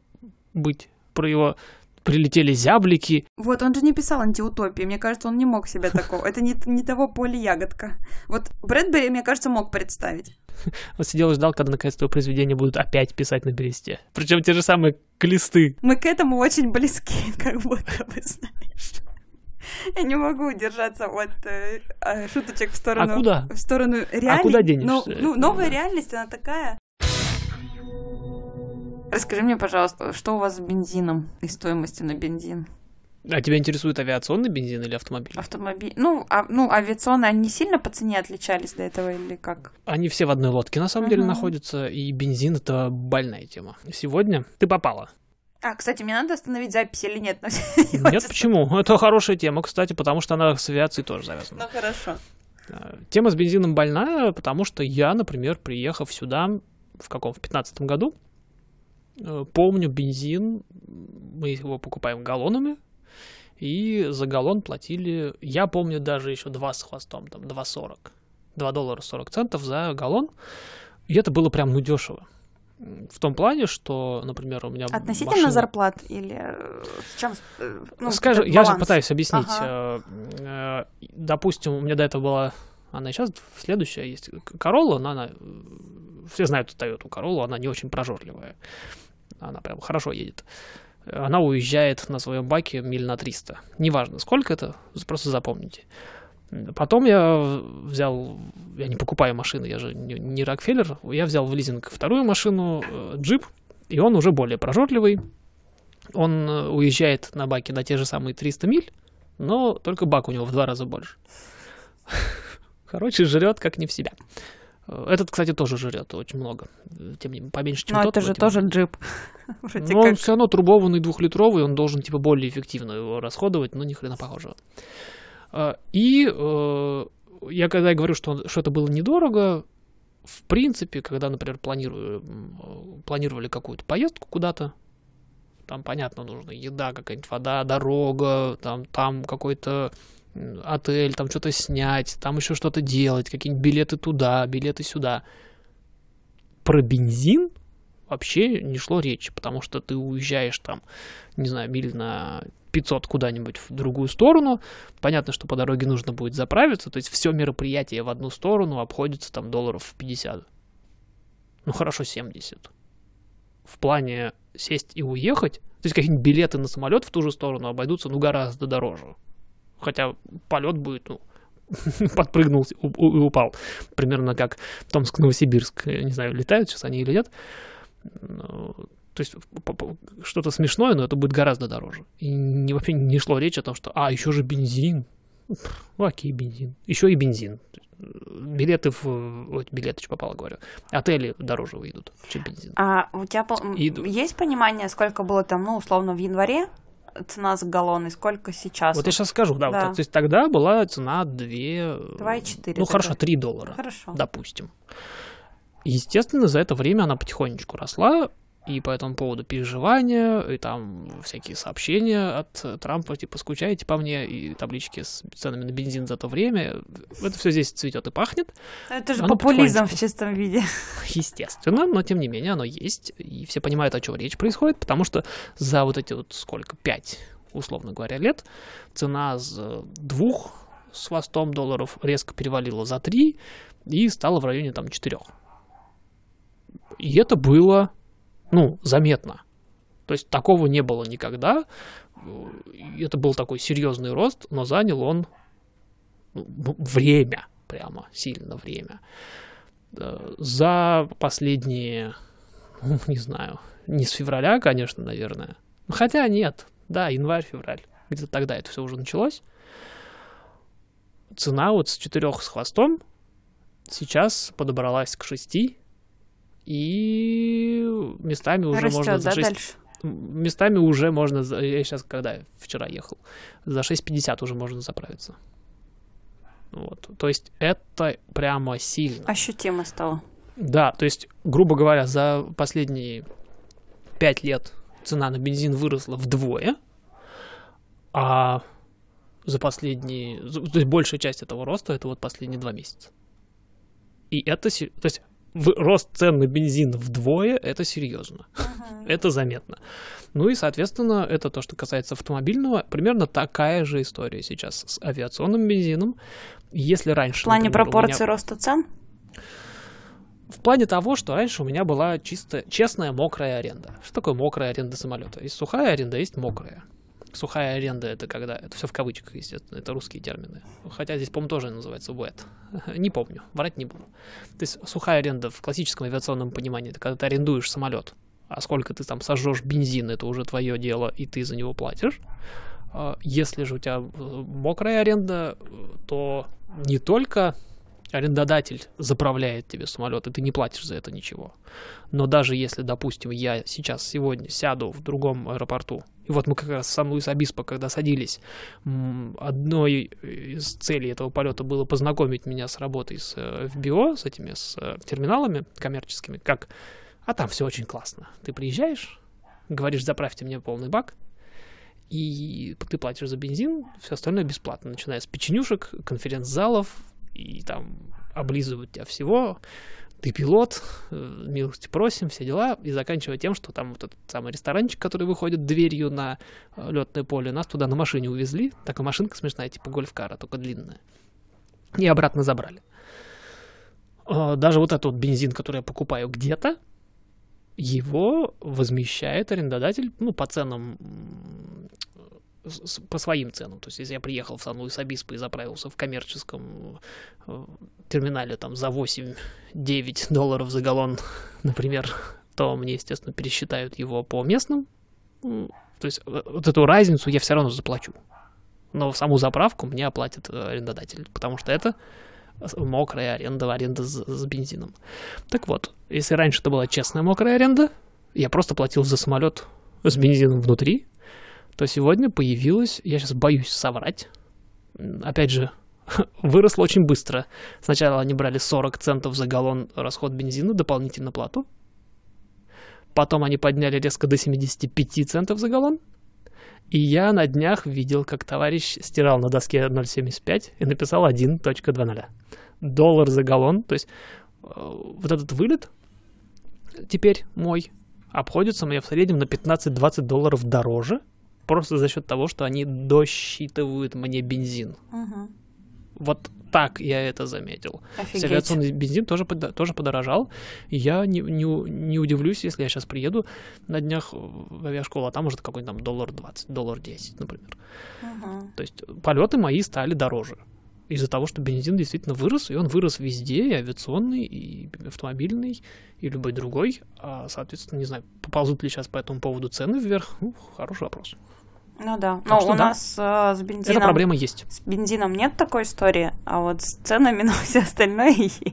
быть? Про его прилетели зяблики, Вот, он же не писал антиутопии. Мне кажется, он не мог себе такого. Это не, не того поля ягодка. Вот Брэдбери, мне кажется, мог представить. он сидел и ждал, когда наконец твое произведение будут опять писать на бересте. Причем те же самые клесты. Мы к этому очень близки, как будто бы, знаешь. Я не могу удержаться от э, э, шуточек в сторону... А куда? В сторону реальности. куда денешься? Ну, ну, новая Да. реальность, она такая... Расскажи мне, пожалуйста, что у вас с бензином и стоимостью на бензин? А тебя интересует авиационный бензин или автомобиль? Автомобиль. Ну, а, ну, авиационные, они сильно по цене отличались до этого или как? Они все в одной лодке на самом деле Мгм. находятся, и бензин это больная тема. Сегодня ты попала. А, кстати, мне надо остановить запись или нет? Нет, почему? Это хорошая тема, кстати, потому что она с авиацией тоже завязана. Ну, хорошо. Э, Тема с бензином больная, потому что я, например, приехав сюда в каком? В пятнадцатом году, э, помню бензин, мы его покупаем галлонами, и за галлон платили, я помню даже еще 2 с хвостом, там 2,40. 2 доллара 40 центов за галлон. И это было прям ну дешево. В том плане, что, например, у меня Относительно машина- зарплат или э, с чем... э, ну, Скажем, я же пытаюсь объяснить. Ага. Э, Допустим, у меня до этого была, она сейчас следующая есть Королла, но она, все знают Toyota Короллу, она не очень прожорливая. Она прям хорошо едет. Она уезжает на своем баке миль на 300. Неважно, сколько это, просто запомните. Потом я взял, я не покупаю машины, я же не, не Рокфеллер, я взял в лизинг вторую машину, э, джип, и он уже более прожорливый, Он э, уезжает на баке на те же самые 300 миль, но только бак у него в два раза больше. Короче, жрет как не в себя. Э, Этот, кстати, тоже жрет очень много. Тем не менее, поменьше, чем Но тот. это же тоже джип. Вроде Но он все равно трубованный двухлитровый, он должен типа более эффективно его расходовать, но ни хрена похожего. А, И э, я когда говорю, что, что это было недорого, в принципе, когда, например, планирую, планировали какую-то поездку куда-то, там, понятно, нужна еда, какая-нибудь вода, дорога, там, там какой-то отель, там что-то снять, там еще что-то делать, какие-нибудь билеты туда, билеты сюда. Про бензин вообще не шло речи, потому что ты уезжаешь там, не знаю, миль на 500 куда-нибудь в другую сторону. Понятно, что по дороге нужно будет заправиться, то есть все мероприятие в одну сторону обходится там долларов в 50. Ну хорошо, 70. В плане сесть и уехать, то есть какие-нибудь билеты на самолет в ту же сторону обойдутся ну гораздо дороже. Хотя полет будет, ну, подпрыгнул и упал. Примерно как Томск-Новосибирск. Не знаю, летают сейчас они или нет. То есть что-то смешное, но это будет гораздо дороже. И не, вообще не шло речь о том, что а, еще же бензин. Ну, окей, бензин. Еще и бензин. Э, Билеты в... Ой, билеты, что попало, говорю. Отели дороже выйдут, чем бензин. А у тебя пол- м, И- есть понимание, сколько было там, ну, условно, в январе цена за галлон и сколько сейчас? Вот я сейчас скажу, да, Да. Вот, то есть тогда была цена 2... 2,4 Ну, хорошо, тогда. 3 доллара. Хорошо. допустим. Естественно, за это время она потихонечку росла, и по этому поводу переживания, и там всякие сообщения от Трампа, типа, скучаете по мне, и таблички с ценами на бензин за то время. Это все здесь цветет и пахнет, Это же Оно популизм в чистом виде. естественно, но тем не менее оно есть, и все понимают, о чем речь происходит, потому что за вот эти вот сколько, пять, условно говоря, лет, цена с двух с хвостом долларов резко перевалила за три и стала в районе там четырех. И это было, ну, заметно. То есть такого не было никогда. Это был такой серьезный рост, но занял он ну, время, прямо сильно время. Э, За последние, ну, не знаю, не с февраля, конечно, наверное. Хотя нет, да, январь-февраль. Где-то тогда это все уже началось. Цена вот с четырех с хвостом сейчас подобралась к шести. И местами уже можно Растет, за да, 6 дальше? местами уже можно, я сейчас, когда вчера ехал, за 6.50 уже можно заправиться. Вот. То есть это прямо сильно. Ощутимо стало. Да, то есть, грубо говоря, за последние 5 лет цена на бензин выросла вдвое, а за последние... То есть большая часть этого роста это вот последние два месяца. И это... То есть рост цен на бензин вдвое это серьезно. Это заметно. Ну и, соответственно, это то, что касается автомобильного. Примерно такая же история сейчас с авиационным бензином. Если раньше... В плане например, у меня- пропорции роста цен? в плане того, что раньше у меня была чисто честная мокрая аренда. Что такое мокрая аренда самолета? Есть сухая аренда, есть мокрая. Сухая аренда это когда, это все в кавычках, естественно, это русские термины. Хотя здесь, по-моему, тоже называется wet. Не помню, врать не буду. То есть сухая аренда в классическом авиационном понимании, это когда ты арендуешь самолет, а сколько ты там сожжешь бензин, это уже твое дело, и ты за него платишь. А Если же у тебя э, мокрая аренда, то не только арендодатель заправляет тебе самолет, и ты не платишь за это ничего. Но даже если, допустим, я сейчас, сегодня сяду в другом аэропорту, и вот мы как раз в Сан-Луис Обиспо, когда садились, одной из целей этого полета было познакомить меня с работой с э, FBO, с этими, с э, терминалами коммерческими, как, а там все очень классно. Ты приезжаешь, говоришь, заправьте мне полный бак, и ты платишь за бензин, все остальное бесплатно, начиная с печенюшек, конференц-залов, и там облизывают тебя всего, ты пилот, э, милости просим, все дела, и заканчивая тем, что там вот этот самый ресторанчик, который выходит дверью на летное поле, нас туда на машине увезли, такая машинка смешная, типа гольф-кара, только длинная, и обратно забрали. Э, Даже вот этот вот бензин, который я покупаю где-то, его возмещает арендодатель, ну, по ценам, по своим ценам. То есть, если я приехал в Сан-Луис Обиспо и заправился в коммерческом э, терминале там за 8-9 долларов за галлон, например, то мне, естественно, пересчитают его по местным То есть э, вот эту разницу я все равно заплачу. Но саму заправку мне оплатит э, арендодатель, потому что это мокрая аренда, аренда с, с бензином. Так вот, если раньше это была честная мокрая аренда, я просто платил за самолет с бензином внутри, то сегодня появилась, я сейчас боюсь соврать, опять же, выросло очень быстро. Сначала они брали 40 центов за галлон расход бензина, дополнительно плату. Потом они подняли резко до 75 центов за галлон. И я на днях видел, как товарищ стирал на доске 0.75 и написал 1.20. Доллар за галлон. То есть э, вот этот вылет теперь мой обходится мне в среднем на 15-20 долларов дороже, просто за счет того, что они досчитывают мне бензин. Мгм. Вот так я это заметил. Офигеть. Авиационный бензин тоже, подо- тоже подорожал. Я не, не, не удивлюсь, если я сейчас приеду на днях в авиашколу, а там может какой-нибудь там доллар 20, доллар 10, например. Мгм. То есть полеты мои стали дороже. Из-за того, что бензин действительно вырос, и он вырос везде, и авиационный, и автомобильный, и любой другой. А, соответственно, не знаю, поползут ли сейчас по этому поводу цены вверх. Ну, хороший вопрос. Ну да. Так Но что у да. нас э, с Эта бензином... проблема есть. С бензином нет такой истории, а вот с ценами на все остальное есть.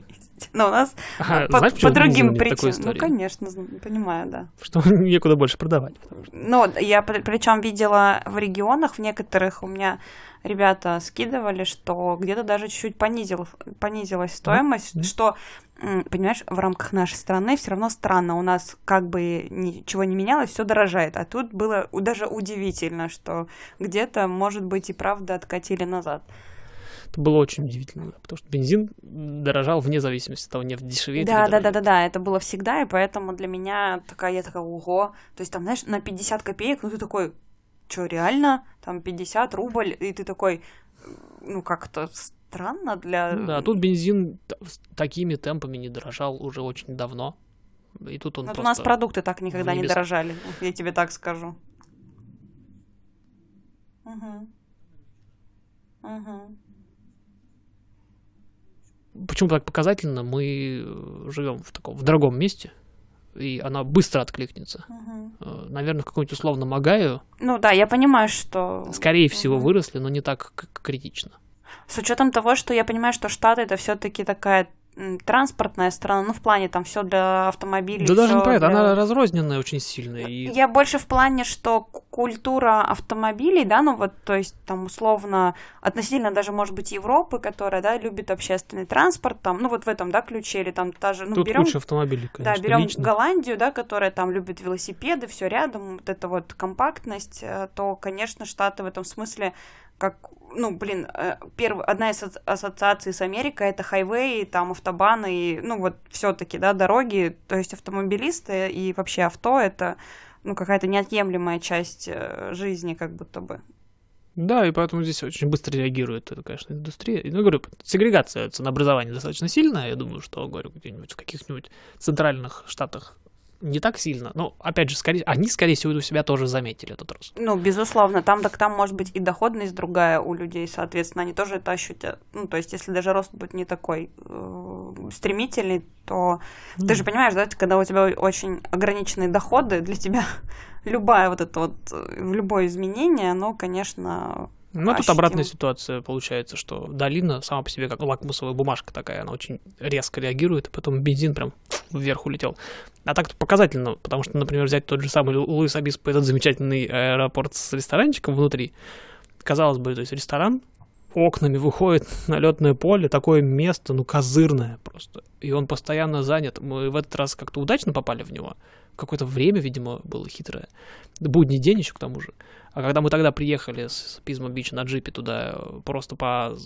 Но у нас Ага, по, знаешь, по другим причинам. Ну, конечно, понимаю, да. Что некуда больше продавать. Ну, я причем видела в регионах, в некоторых у меня ребята скидывали, что где-то даже чуть-чуть понизил, понизилась стоимость, Мгм. что, понимаешь, в рамках нашей страны все равно странно. У нас как бы ничего не менялось, все дорожает. А тут было даже удивительно, что где-то, может быть, и правда откатили назад. Это было очень удивительно, потому что бензин дорожал вне зависимости от того, нефть дешевеет Да, да, да, да, да, это было всегда, и поэтому для меня такая, я такая, ого, то есть там, знаешь, на 50 копеек, ну ты такой, что, реально, там 50 рубль, и ты такой, ну как-то странно для... Ну Да, тут бензин такими темпами не дорожал уже очень давно. И тут он Вот у просто... нас продукты так никогда не вылез. дорожали, я тебе так скажу. Мгм. Мгм. Почему так показательно? Мы э, живем в таком в дорогом месте, и она быстро откликнется. Э, Наверное, в какой-нибудь условно Магаю, Ну да, я понимаю, что... скорее всего, выросли, но не так критично. С учетом того, что я понимаю, что Штаты это все-таки такая транспортная страна, ну в плане там все для автомобилей. да даже не про это, для- она разрозненная очень сильно. И... Я больше в плане, что культура автомобилей, да, ну вот, то есть там условно относительно даже, может быть, Европы, которая, да, любит общественный транспорт, там, ну вот в этом, да, ключе, или там даже, ну Тут берем, лучше автомобили, да, конечно, берем лично. Голландию, да, которая там любит велосипеды, все рядом, вот эта вот компактность, э, то, конечно, Штаты в этом смысле как, ну, блин, э, перв... одна из ассо- ассоциаций с Америкой это хайвей, там автобаны, и, ну, вот все-таки, да, дороги, то есть автомобилисты и вообще авто это, ну, какая-то неотъемлемая часть э, жизни, как будто бы. Да, и поэтому здесь очень быстро реагирует, это, конечно, индустрия. Ну, говорю, сегрегация ценообразования достаточно сильная. Я думаю, что, говорю, где-нибудь в каких-нибудь центральных штатах не так сильно. Но, опять же, скорее, они, скорее всего, у себя тоже заметили этот рост. Ну, безусловно, там так там может быть и доходность другая у людей, соответственно, они тоже это ощутят. Ну, то есть, если даже рост будет не такой э, стремительный, то ты же понимаешь, да, когда у тебя очень ограниченные доходы, для тебя любая вот это вот, э, любое изменение, оно, конечно, Ну, тут обратная ситуация получается, что долина сама по себе как лакмусовая бумажка такая, она очень резко реагирует, и потом бензин прям вверх улетел. А так-то показательно, потому что, например, взять тот же самый Лу- Луис Обиспо, этот замечательный аэропорт с ресторанчиком внутри, казалось бы, то есть ресторан, окнами выходит на летное поле, такое место, ну, козырное просто. И он постоянно занят. Мы в этот раз как-то удачно попали в него. Какое-то время, видимо, было хитрое. Будний день еще к тому же. А когда мы тогда приехали с Пизма Бич на джипе туда э, просто по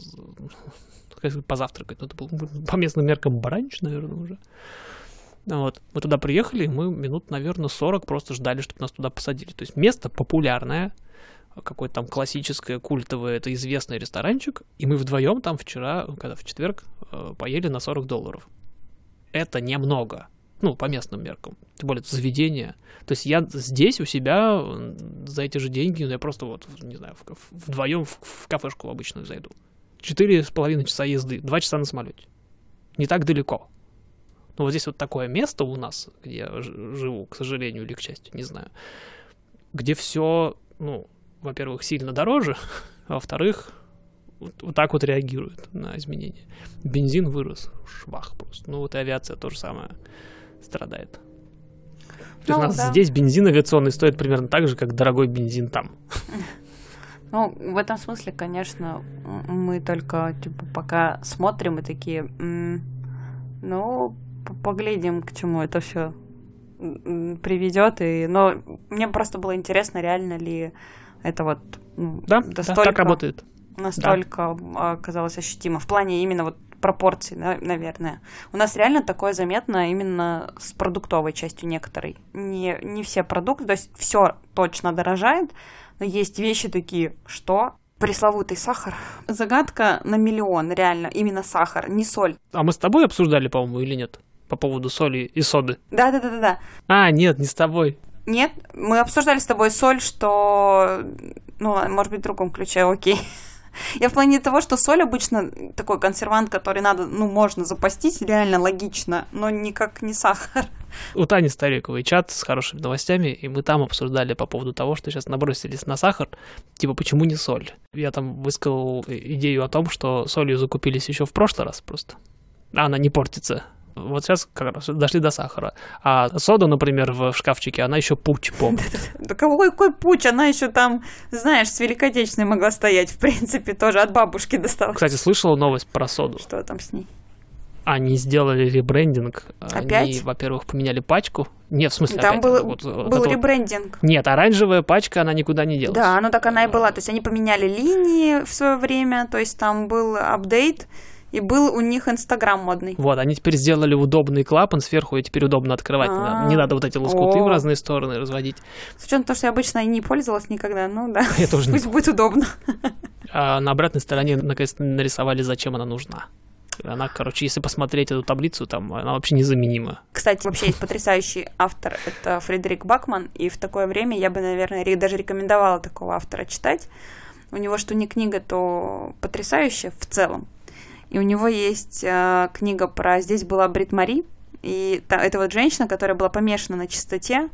позавтракать, ну, это был по местным меркам бранч, наверное, уже. Вот. Мы туда приехали, и мы минут, наверное, 40 просто ждали, чтобы нас туда посадили. То есть место популярное, какое-то там классическое, культовое, это известный ресторанчик, и мы вдвоем там вчера, когда в четверг, э, поели на 40 долларов. Это немного. Ну, по местным меркам. Тем более, это заведение. То есть я здесь у себя за эти же деньги, ну, я просто вот, не знаю, вдвоем в, в кафешку обычную зайду. Четыре с половиной часа езды, два часа на самолете. Не так далеко. Но вот здесь вот такое место у нас, где я живу, к сожалению или к счастью, не знаю. где все, ну, во-первых, сильно дороже, а во-вторых, вот, вот так вот реагирует на изменения. Бензин вырос, швах просто. Ну вот и авиация то же самое страдает. То есть у Ну, нас да. здесь бензин авиационный стоит примерно так же, как дорогой бензин там. Ну, в этом смысле, конечно, мы только типа пока смотрим и такие, ну, поглядим, к чему это все приведет. И, но мне просто было интересно, реально ли это вот ну, Да, да, настолько, так работает. настолько оказалось ощутимо в плане именно вот пропорций, на- наверное. У нас реально такое заметно именно с продуктовой частью некоторой. Не, не все продукты, то есть все точно дорожает, но есть вещи такие, что пресловутый сахар. Загадка на миллион, реально, именно сахар, не соль. А мы с тобой обсуждали, по-моему, или нет? По поводу соли и соды. Да-да-да-да. А, нет, не с тобой. Нет, мы обсуждали с тобой соль, что, ну, может быть, в другом ключе, окей. Я в плане того, что соль обычно такой консервант, который надо, ну, можно запастись, реально логично, но никак не сахар. У Тани Стариковой чат с хорошими новостями, и мы там обсуждали по поводу того, что сейчас набросились на сахар, типа, почему не соль? Я там высказал идею о том, что солью закупились еще в прошлый раз просто. А она не портится. Вот сейчас как раз дошли до сахара. А сода, например, в шкафчике, она еще путь помнит. Да какой, какой путь, она еще там, знаешь, с Великодечной могла стоять, в принципе, тоже от бабушки досталась. Кстати, слышала новость про соду. Что там с ней? Они сделали ребрендинг. Они, Опять? во-первых, поменяли пачку. Нет, в смысле, Там опять, был, вот- был вот. ребрендинг. Нет, оранжевая пачка, она никуда не делась. Да, ну так она и была. То есть они поменяли линии в свое время, то есть там был апдейт, и был у них Инстаграм модный. Вот, они теперь сделали удобный клапан сверху, и теперь удобно открывать. Не надо, не А. надо вот эти лоскуты в разные стороны разводить. С учетом того, что я обычно и не пользовалась никогда, ну да, Я тоже не пусть будет удобно. А на обратной стороне наконец-то нарисовали, зачем она нужна. Она, короче, если посмотреть эту таблицу, там она вообще незаменима. Кстати, вообще есть потрясающий автор, это Фредерик Бакман, и в такое время я бы, наверное, даже рекомендовала такого автора читать. У него что не книга, то потрясающая в целом. И у него есть э, книга про «Здесь была Брит Мари», и та- это вот женщина, которая была помешана на чистоте,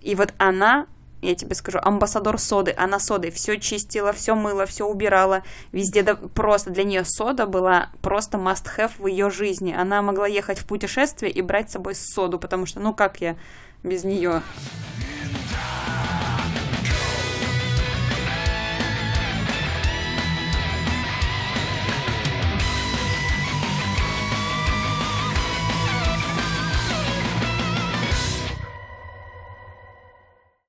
и вот она, я тебе скажу, амбассадор соды, она содой все чистила, все мыла, все убирала, везде да- просто для нее сода была просто must-have в ее жизни. Она могла ехать в путешествие и брать с собой соду, потому что, ну как я без нее?